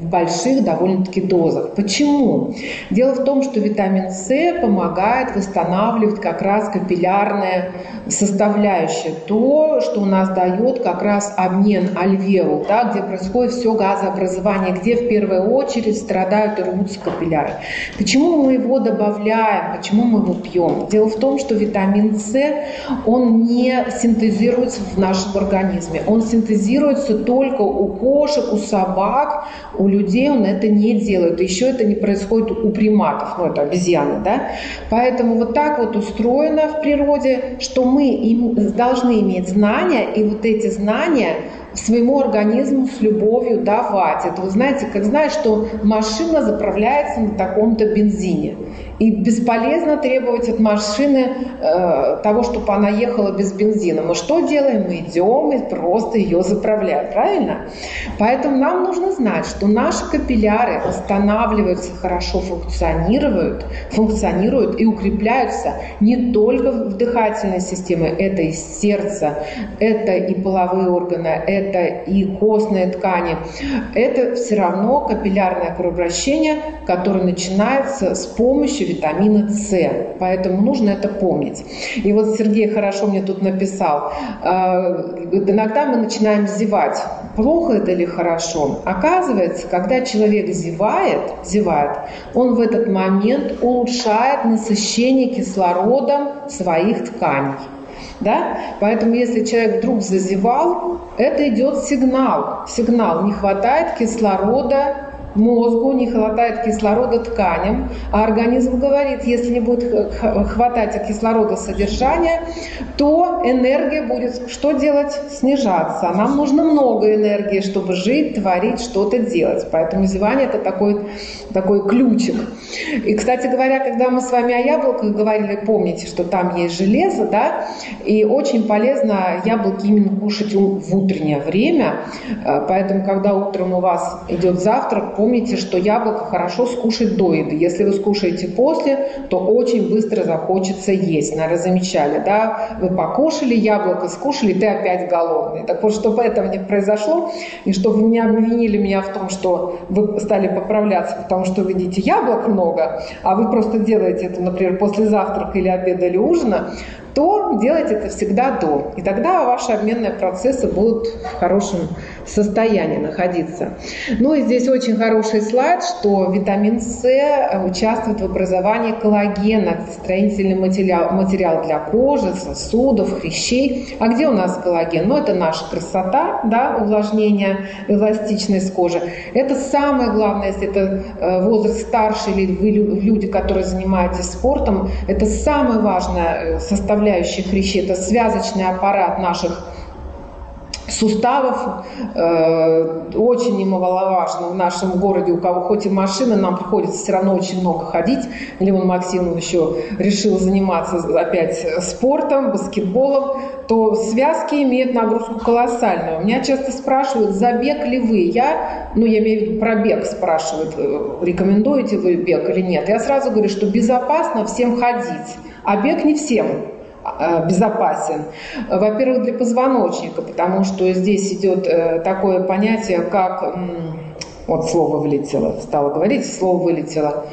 A: в больших довольно-таки дозах. Почему? Дело в том, что витамин С помогает восстанавливать как раз капиллярная составляющая, то, что у нас дает как раз обмен альвеол, да, где происходит все газообразование, где в первую очередь страдают и рвутся капилляры. Почему мы его добавляем, почему мы его пьем? Дело в том, что витамин С, он не синтезируется в нашем организме, он синтезируется только у кошек, у собак, у людей он это не делает. Еще это не происходит у приматов, ну это обезьяны, да. Поэтому вот так вот устроено в природе, что мы им должны иметь знания, и вот эти знания своему организму с любовью давать. Это вы знаете, как знаешь, что машина заправляется на таком-то бензине. И бесполезно требовать от машины э, того, чтобы она ехала без бензина. Мы что делаем? Мы идем и просто ее заправляем, правильно? Поэтому нам нужно знать, что наши капилляры восстанавливаются, хорошо функционируют, функционируют и укрепляются не только в дыхательной системе, это и сердце, это и половые органы, это и костные ткани. Это все равно капиллярное кровообращение, которое начинается с помощью витамина С. Поэтому нужно это помнить. И вот Сергей хорошо мне тут написал. «А, иногда мы начинаем зевать. Плохо это или хорошо? Оказывается, когда человек зевает, зевает, он в этот момент улучшает насыщение кислородом своих тканей. Да? Поэтому если человек вдруг зазевал, это идет сигнал. Сигнал, не хватает кислорода мозгу не хватает кислорода тканям, а организм говорит, если не будет хватать кислорода содержания, то энергия будет что делать? Снижаться. Нам нужно много энергии, чтобы жить, творить, что-то делать. Поэтому зевание – это такой, такой ключик. И, кстати говоря, когда мы с вами о яблоках говорили, помните, что там есть железо, да, и очень полезно яблоки именно кушать в утреннее время. Поэтому, когда утром у вас идет завтрак, помните, помните, что яблоко хорошо скушать до еды. Если вы скушаете после, то очень быстро захочется есть. Наверное, замечали, да? Вы покушали яблоко, скушали, ты опять голодный. Так вот, чтобы этого не произошло, и чтобы вы не обвинили меня в том, что вы стали поправляться, потому что вы едите яблок много, а вы просто делаете это, например, после завтрака или обеда или ужина, то делайте это всегда до. И тогда ваши обменные процессы будут в хорошем состоянии находиться. Ну и здесь очень хороший слайд, что витамин С участвует в образовании коллагена, строительный материал, материал для кожи, сосудов, хрящей. А где у нас коллаген? Ну это наша красота, да, увлажнение, эластичность кожи. Это самое главное, если это э, возраст старше или вы люди, которые занимаетесь спортом, это самая важная э, составляющая хрящей, это связочный аппарат наших суставов. Э, очень немаловажно в нашем городе, у кого хоть и машина, нам приходится все равно очень много ходить. Леон Максимов еще решил заниматься опять спортом, баскетболом, то связки имеют нагрузку колоссальную. Меня часто спрашивают, забег ли вы? Я, ну я имею в виду пробег, спрашивают, э, рекомендуете вы бег или нет. Я сразу говорю, что безопасно всем ходить, а бег не всем безопасен. Во-первых, для позвоночника, потому что здесь идет э, такое понятие, как... Вот слово вылетело, стало говорить, слово вылетело.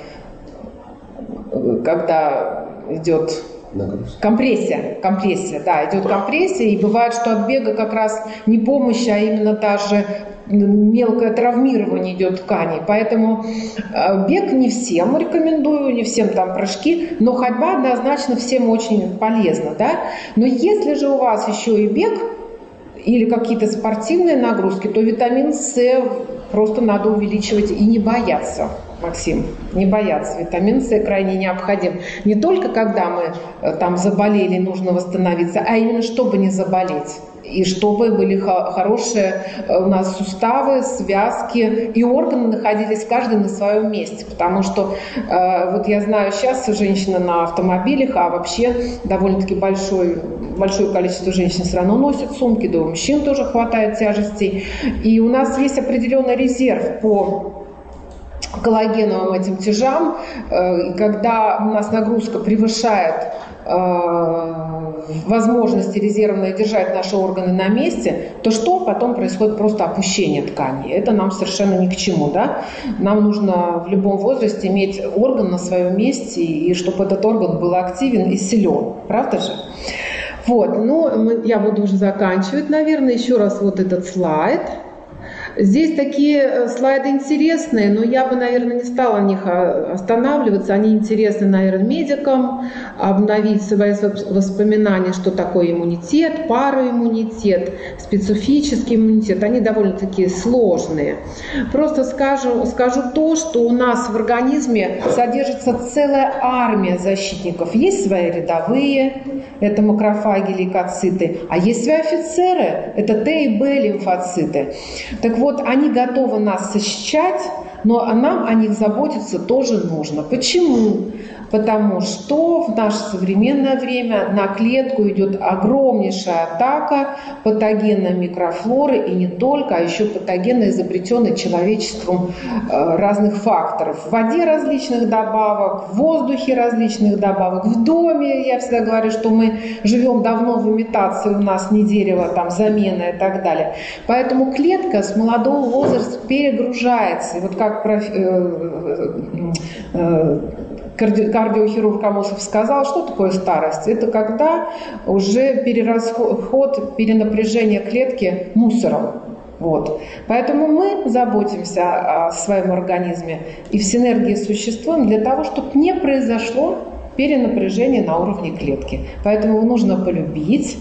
A: Когда идет Нагрузка. Компрессия, компрессия, да, идет компрессия, и бывает, что от бега как раз не помощь, а именно даже мелкое травмирование идет тканей. Поэтому э, бег не всем рекомендую, не всем там прыжки, но ходьба однозначно всем очень полезна. Да? Но если же у вас еще и бег или какие-то спортивные нагрузки, то витамин С просто надо увеличивать и не бояться. Максим, не бояться. Витамин С крайне необходим. Не только когда мы э, там заболели, нужно восстановиться, а именно чтобы не заболеть и чтобы были хорошие э, у нас суставы, связки и органы находились каждый на своем месте, потому что э, вот я знаю сейчас женщины на автомобилях, а вообще довольно-таки большой, большое количество женщин все равно носят сумки, да у мужчин тоже хватает тяжестей, и у нас есть определенный резерв по коллагеновым этим тяжам, э, когда у нас нагрузка превышает э, возможности резервные держать наши органы на месте, то что потом происходит просто опущение ткани. Это нам совершенно ни к чему. Да? Нам нужно в любом возрасте иметь орган на своем месте, и чтобы этот орган был активен и силен. Правда же? Вот, ну, я буду уже заканчивать, наверное, еще раз вот этот слайд. Здесь такие э, слайды интересные, но я бы, наверное, не стала на них а, останавливаться. Они интересны, наверное, медикам, обновить свои воспоминания, что такое иммунитет, пароиммунитет, специфический иммунитет. Они довольно-таки сложные. Просто скажу, скажу то, что у нас в организме содержится целая армия защитников. Есть свои рядовые, это макрофаги, лейкоциты, а есть свои офицеры, это Т и Б лимфоциты. Так вот, они готовы нас защищать, но нам о них заботиться тоже нужно. Почему? потому что в наше современное время на клетку идет огромнейшая атака патогенной микрофлоры и не только, а еще патогенно изобретенной человечеством э, разных факторов. В воде различных добавок, в воздухе различных добавок, в доме. Я всегда говорю, что мы живем давно в имитации, у нас не дерево, там замена и так далее. Поэтому клетка с молодого возраста перегружается. И вот как Э, э, карди кардиохирург Амосов сказал, что такое старость? Это когда уже перерасход, перенапряжение клетки мусором. Вот. Поэтому мы заботимся о своем организме и в синергии существуем для того, чтобы не произошло перенапряжение на уровне клетки. Поэтому нужно полюбить.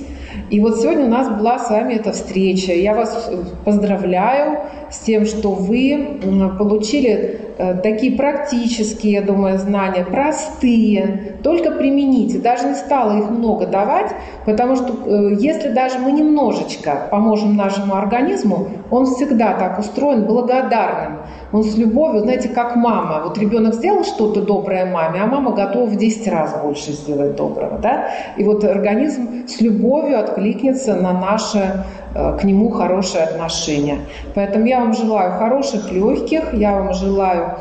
A: И вот сегодня у нас была с вами эта встреча. Я вас поздравляю с тем, что вы получили Э, такие практические, я думаю, знания, простые, только примените. Даже не стала их много давать, потому что э, если даже мы немножечко поможем нашему организму, он всегда так устроен благодарным. Он с любовью, знаете, как мама. Вот ребенок сделал что-то доброе маме, а мама готова в 10 раз больше сделать доброго. Да? И вот организм с любовью откликнется на наше Э, к нему хорошее отношение. Поэтому я вам желаю хороших легких, я вам желаю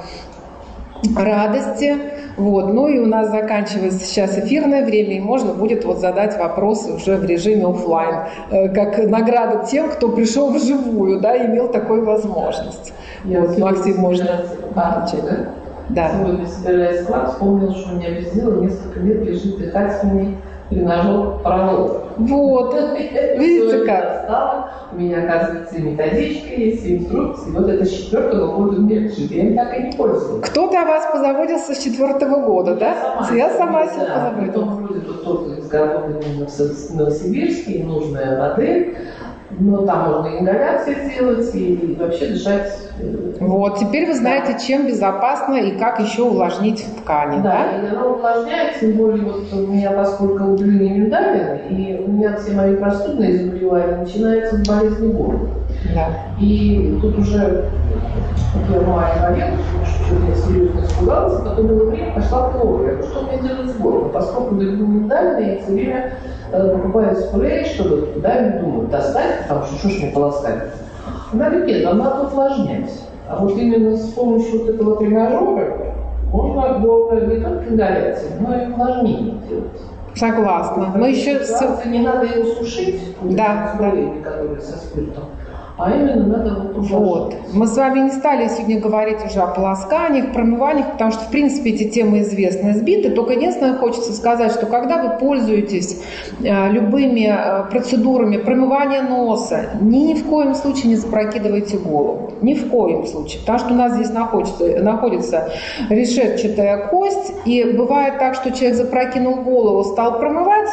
A: радости. Вот. Ну и у нас заканчивается сейчас эфирное время, и можно будет вот задать вопросы уже в режиме офлайн, э, как награда тем, кто пришел вживую, да, имел такую возможность.
B: Я вот, Максим, можно. Да? Да. Сегодня, собираясь склад, вспомнил, что у меня без дела несколько лет лежит дыхательный тренажер провод.
A: Вот, видите как?
B: У меня, оказывается, и методичка есть, и инструкции. Вот это с четвертого года меня лежит. Я им так и не пользовалась.
A: Кто-то о вас позаботился с четвертого года, да?
B: Сама я сама себя да, позаботилась. Потом вроде бы тот изготовлен в Новосибирске, нужная модель. Но там можно ингаляции сделать и вообще дышать.
A: Э, вот, теперь вы знаете, чем безопасно и как еще увлажнить ткани,
B: да? Да, и она увлажняет, тем более вот у меня, поскольку удлинение миндалины, и у меня все мои простудные заболевания начинаются с болезни города. Да. И тут уже я мать болела, что я серьезно испугалась, и потом было время, пошла к. Я говорю, что мне делать с горлом? Поскольку удлинение миндалины, я все время покупаю спрей, чтобы туда не думаю, достать, потому что что ж мне полоскать. Она нам надо увлажнять. А вот именно с помощью вот этого тренажера можно было не только ингаляции, но и увлажнение делать.
A: Согласна. Мы еще...
B: Не надо его сушить,
A: да, да.
B: которые со спиртом а именно надо вот
A: Вот. Мы с вами не стали сегодня говорить уже о полосканиях, промываниях, потому что, в принципе, эти темы известны, сбиты. Только единственное, хочется сказать, что когда вы пользуетесь э, любыми э, процедурами промывания носа, ни в коем случае не запрокидывайте голову. Ни в коем случае. Потому что у нас здесь находится, находится решетчатая кость, и бывает так, что человек запрокинул голову, стал промывать,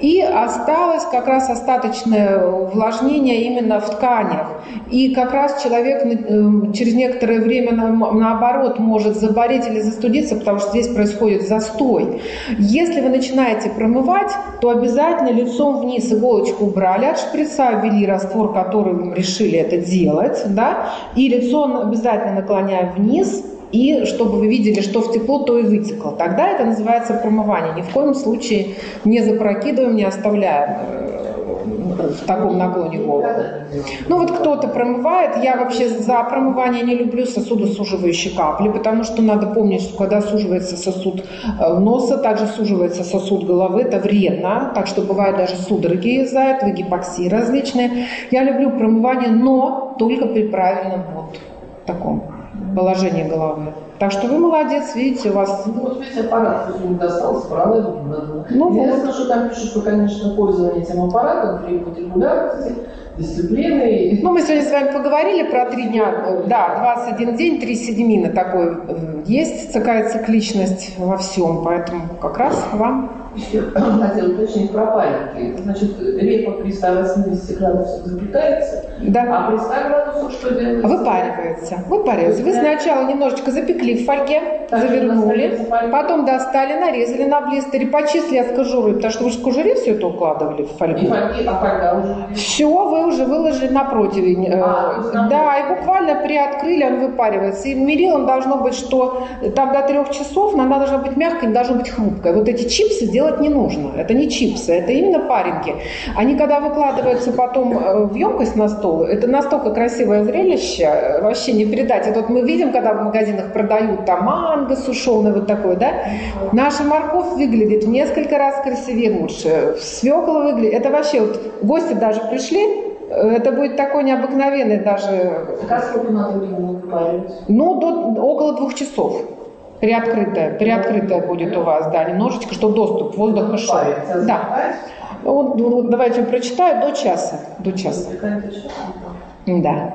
A: и осталось как раз остаточное увлажнение именно в тканях. И как раз человек эм, через некоторое время наоборот может заболеть или застудиться, потому что здесь происходит застой. Если вы начинаете промывать, то обязательно лицом вниз иголочку убрали от шприца, ввели раствор, который решили это делать, да, и лицо обязательно наклоняем вниз, и чтобы вы видели, что в тепло, то и вытекло. Тогда это называется промывание. Ни в коем случае не запрокидываем, не оставляем э, в таком наклоне голову. Ну вот кто-то промывает, я вообще за промывание не люблю сосудосуживающие капли, потому что надо помнить, что когда суживается сосуд э, носа, также суживается сосуд головы, это вредно, так что бывают даже судороги из-за этого, гипоксии различные. Я люблю промывание, но только при правильном вот таком положение головы. Так что вы молодец, видите, у вас...
B: Ну, вот видите, аппарат не достался, правда? Ну, Интересно, вот. что там пишут, что, конечно, пользование этим аппаратом требует регулярности, дисциплины.
A: Ну, мы сегодня с вами поговорили про три дня, да, 21 день, три седьмины такой э, есть, такая цикличность во всем, поэтому как раз вам
B: еще хотел уточнить про паленки. Значит, репа при 180 градусах запекается, да. а при 100 градусах что делается?
A: Выпаривается. Выпаривается. Вы сначала немножечко запекли в фольге, так, завернули, потом достали, нарезали на блистере, почистили от кожуры, потому что вы же в кожуре все это укладывали в фольгу. И
B: фольги, а фольга уже?
A: Все, вы уже выложили на противень. А, да, и буквально приоткрыли, он выпаривается. И мерилом должно быть, что там до трех часов она должна быть мягкой, не должна быть хрупкой. Вот эти чипсы делать не нужно. Это не чипсы, это именно пареньки. Они когда выкладываются потом э, в емкость на стол, это настолько красивое зрелище, э, вообще не передать. Это вот мы видим, когда в магазинах продают там манго сушеное, вот такое, да? Наша морковь выглядит в несколько раз красивее лучше. Свекла выглядит, это вообще вот гости даже пришли, э, это будет такой необыкновенный даже...
B: Как сколько надо времени?
A: Ну, до, около двух часов. Приоткрытая, приоткрытая будет у вас, да, немножечко, чтобы доступ воздуха шел. Да. Вот, давайте прочитаю до часа. До часа. Да.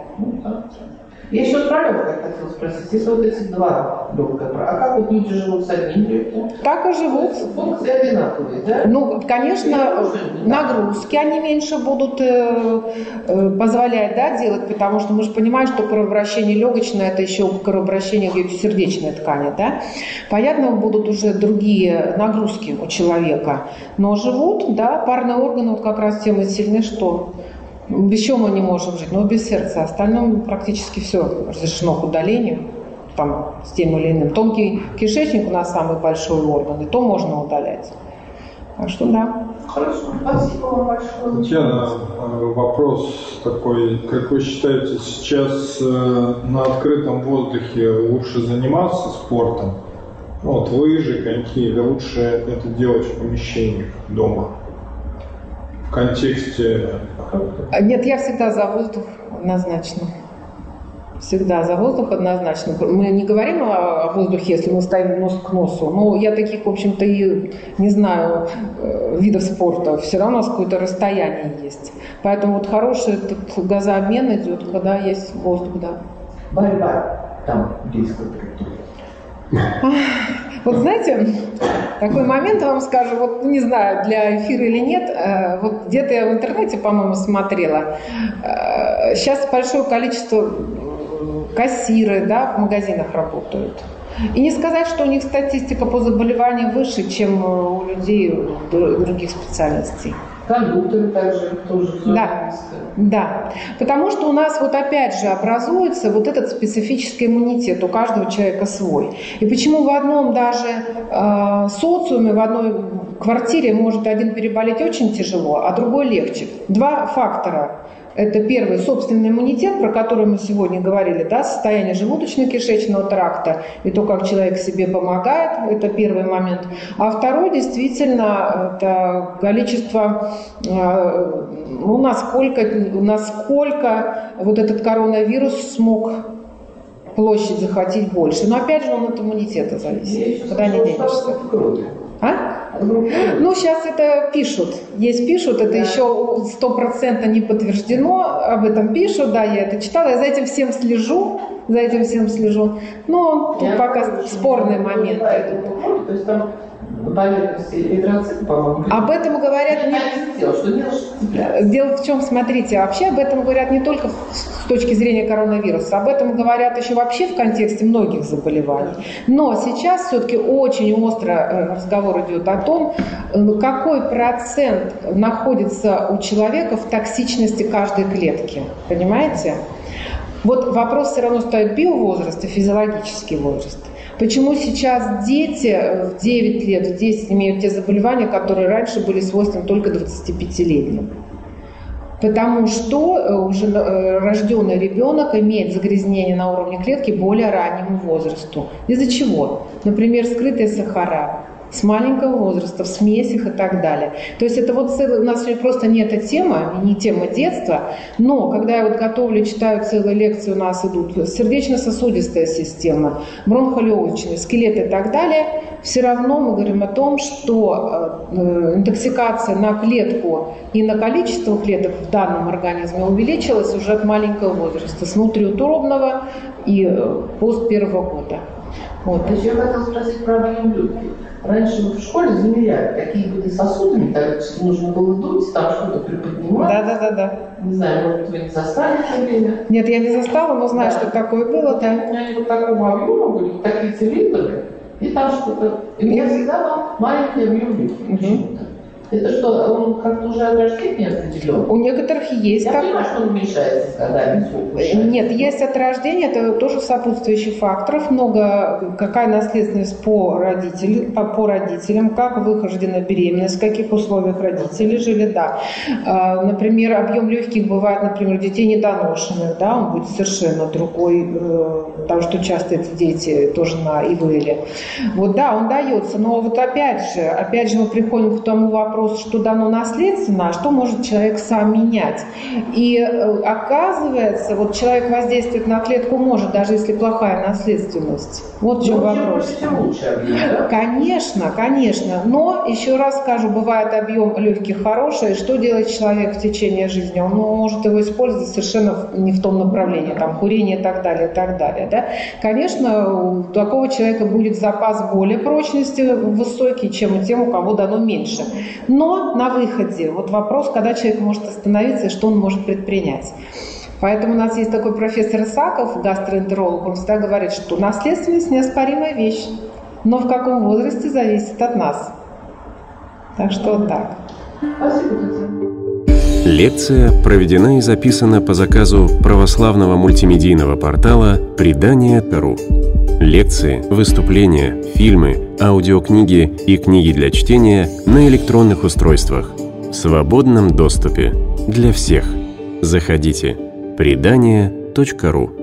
B: Я еще про легкое хотела спросить. Если вот эти два легкое, а как вот люди живут с одним легким?
A: Так и живут.
B: Функции одинаковые, да?
A: Ну, конечно, нагрузки они меньше будут э, э, позволять да, делать, потому что мы же понимаем, что кровообращение легочное – это еще кровообращение сердечной ткани. Да? Понятно, будут уже другие нагрузки у человека, но живут, да, парные органы вот как раз тем и сильны, что без чего мы не можем жить? Ну, без сердца. Остальное практически все разрешено к удалению там, с тем или иным. Тонкий кишечник у нас самый большой орган, и то можно удалять. Так что да.
B: Хорошо, спасибо вам большое.
C: Татьяна, э, вопрос такой. Как вы считаете, сейчас э, на открытом воздухе лучше заниматься спортом? Вот лыжи, коньки, или лучше это делать в помещениях дома? В контексте
A: а, нет, я всегда за воздух однозначно. Всегда за воздух однозначно. Мы не говорим о воздухе, если мы ставим нос к носу. Но я таких, в общем-то, и не знаю э, видов спорта. Все равно у нас какое-то расстояние есть. Поэтому вот хороший этот газообмен идет, когда есть воздух, да.
B: Борьба там близко
A: Вот знаете, такой момент вам скажу, вот не знаю, для эфира или нет, э, вот где-то я в интернете, по-моему, смотрела, сейчас большое количество кассиры да, в магазинах работают. И не сказать, что у них статистика по заболеваниям выше, чем у людей других специальностей.
B: Кондукторы также тоже
A: да, да, потому что у нас вот опять же образуется вот этот специфический иммунитет, у каждого человека свой. И почему в одном даже э, социуме, в одной квартире может один переболеть очень тяжело, а другой легче. Два фактора это первый собственный иммунитет, про который мы сегодня говорили, да, состояние желудочно-кишечного тракта и то, как человек себе помогает, это первый момент. А второй действительно это количество, э, ну, насколько, насколько вот этот коронавирус смог площадь захватить больше. Но опять же он от иммунитета зависит. Куда не денешься. А? Ну, сейчас это пишут. Есть пишут, это да. еще стопроцентно не подтверждено. Об этом пишут, да, я это читала. Я за этим всем слежу, за этим всем слежу. Но тут я пока спорные моменты.
B: То есть там.
A: Об этом говорят не... Дело в чем, смотрите, вообще об этом говорят не только с точки зрения коронавируса, об этом говорят еще вообще в контексте многих заболеваний. Но сейчас все-таки очень остро э, разговор идет о том, какой процент находится у человека в токсичности каждой клетки. Понимаете? Вот вопрос все равно стоит биовозраст и физиологический возраст. Почему сейчас дети э, в 9 лет, в 10 имеют те заболевания, которые раньше были свойственны только 25-летним? Потому что э, уже э, рожденный ребенок имеет загрязнение на уровне клетки более раннему возрасту. Из-за чего? Например, скрытые сахара, с маленького возраста, в смесях и так далее. То есть это вот целый, у нас сегодня просто не эта тема, не тема детства, но когда я вот готовлю, читаю целые лекции, у нас идут сердечно-сосудистая система, бронхолегочная, скелет и так далее, все равно мы говорим о том, что э, интоксикация на клетку и на количество клеток в данном организме увеличилась уже от маленького возраста, с внутриутробного и э, пост первого года.
B: Вот. Еще я хотела спросить про объем легких. Раньше в школе замеряли, какие были сосуды металлические, нужно было дуть, там что-то приподнимать.
A: Да, да, да, да.
B: Не знаю, может вы не застали это время?
A: Нет, я не застала, но знаю, да. что такое было, да.
B: У меня вот такого объема были, такие цилиндры, и там что-то... И у меня всегда был маленький объем легких почему-то. Это что, он как-то уже от определен?
A: У некоторых есть.
B: Я так... понимаю, что он уменьшается с годами.
A: Нет, есть от рождения, это тоже сопутствующих факторов. Много, какая наследственность по, родителям, по, по родителям, как выхождена беременность, в каких условиях родители жили, да. А, например, объем легких бывает, например, детей недоношенных, да, он будет совершенно другой, э, потому что часто эти дети тоже на ИВЛе. Вот да, он дается, но вот опять же, опять же мы приходим к тому вопросу, вопрос, что дано наследственно, а что может человек сам менять. И э, оказывается, вот человек воздействовать на клетку может, даже если плохая наследственность. Вот в чем ну, вопрос. Конечно, конечно. Но, еще раз скажу, бывает объем легких хороший. Что делает человек в течение жизни? Он может его использовать совершенно не в том направлении, там, курение и так далее, и так далее. Да? Конечно, у такого человека будет запас более прочности высокий, чем у тем, у кого дано меньше. Но на выходе, вот вопрос, когда человек может остановиться и что он может предпринять. Поэтому у нас есть такой профессор Исаков, гастроэнтеролог, он всегда говорит, что наследственность неоспоримая вещь, но в каком возрасте зависит от нас. Так что вот так.
D: Лекция проведена и записана по заказу православного мультимедийного портала «Предание.ру». Лекции, выступления, фильмы, аудиокниги и книги для чтения на электронных устройствах в свободном доступе для всех. Заходите. Предание.ру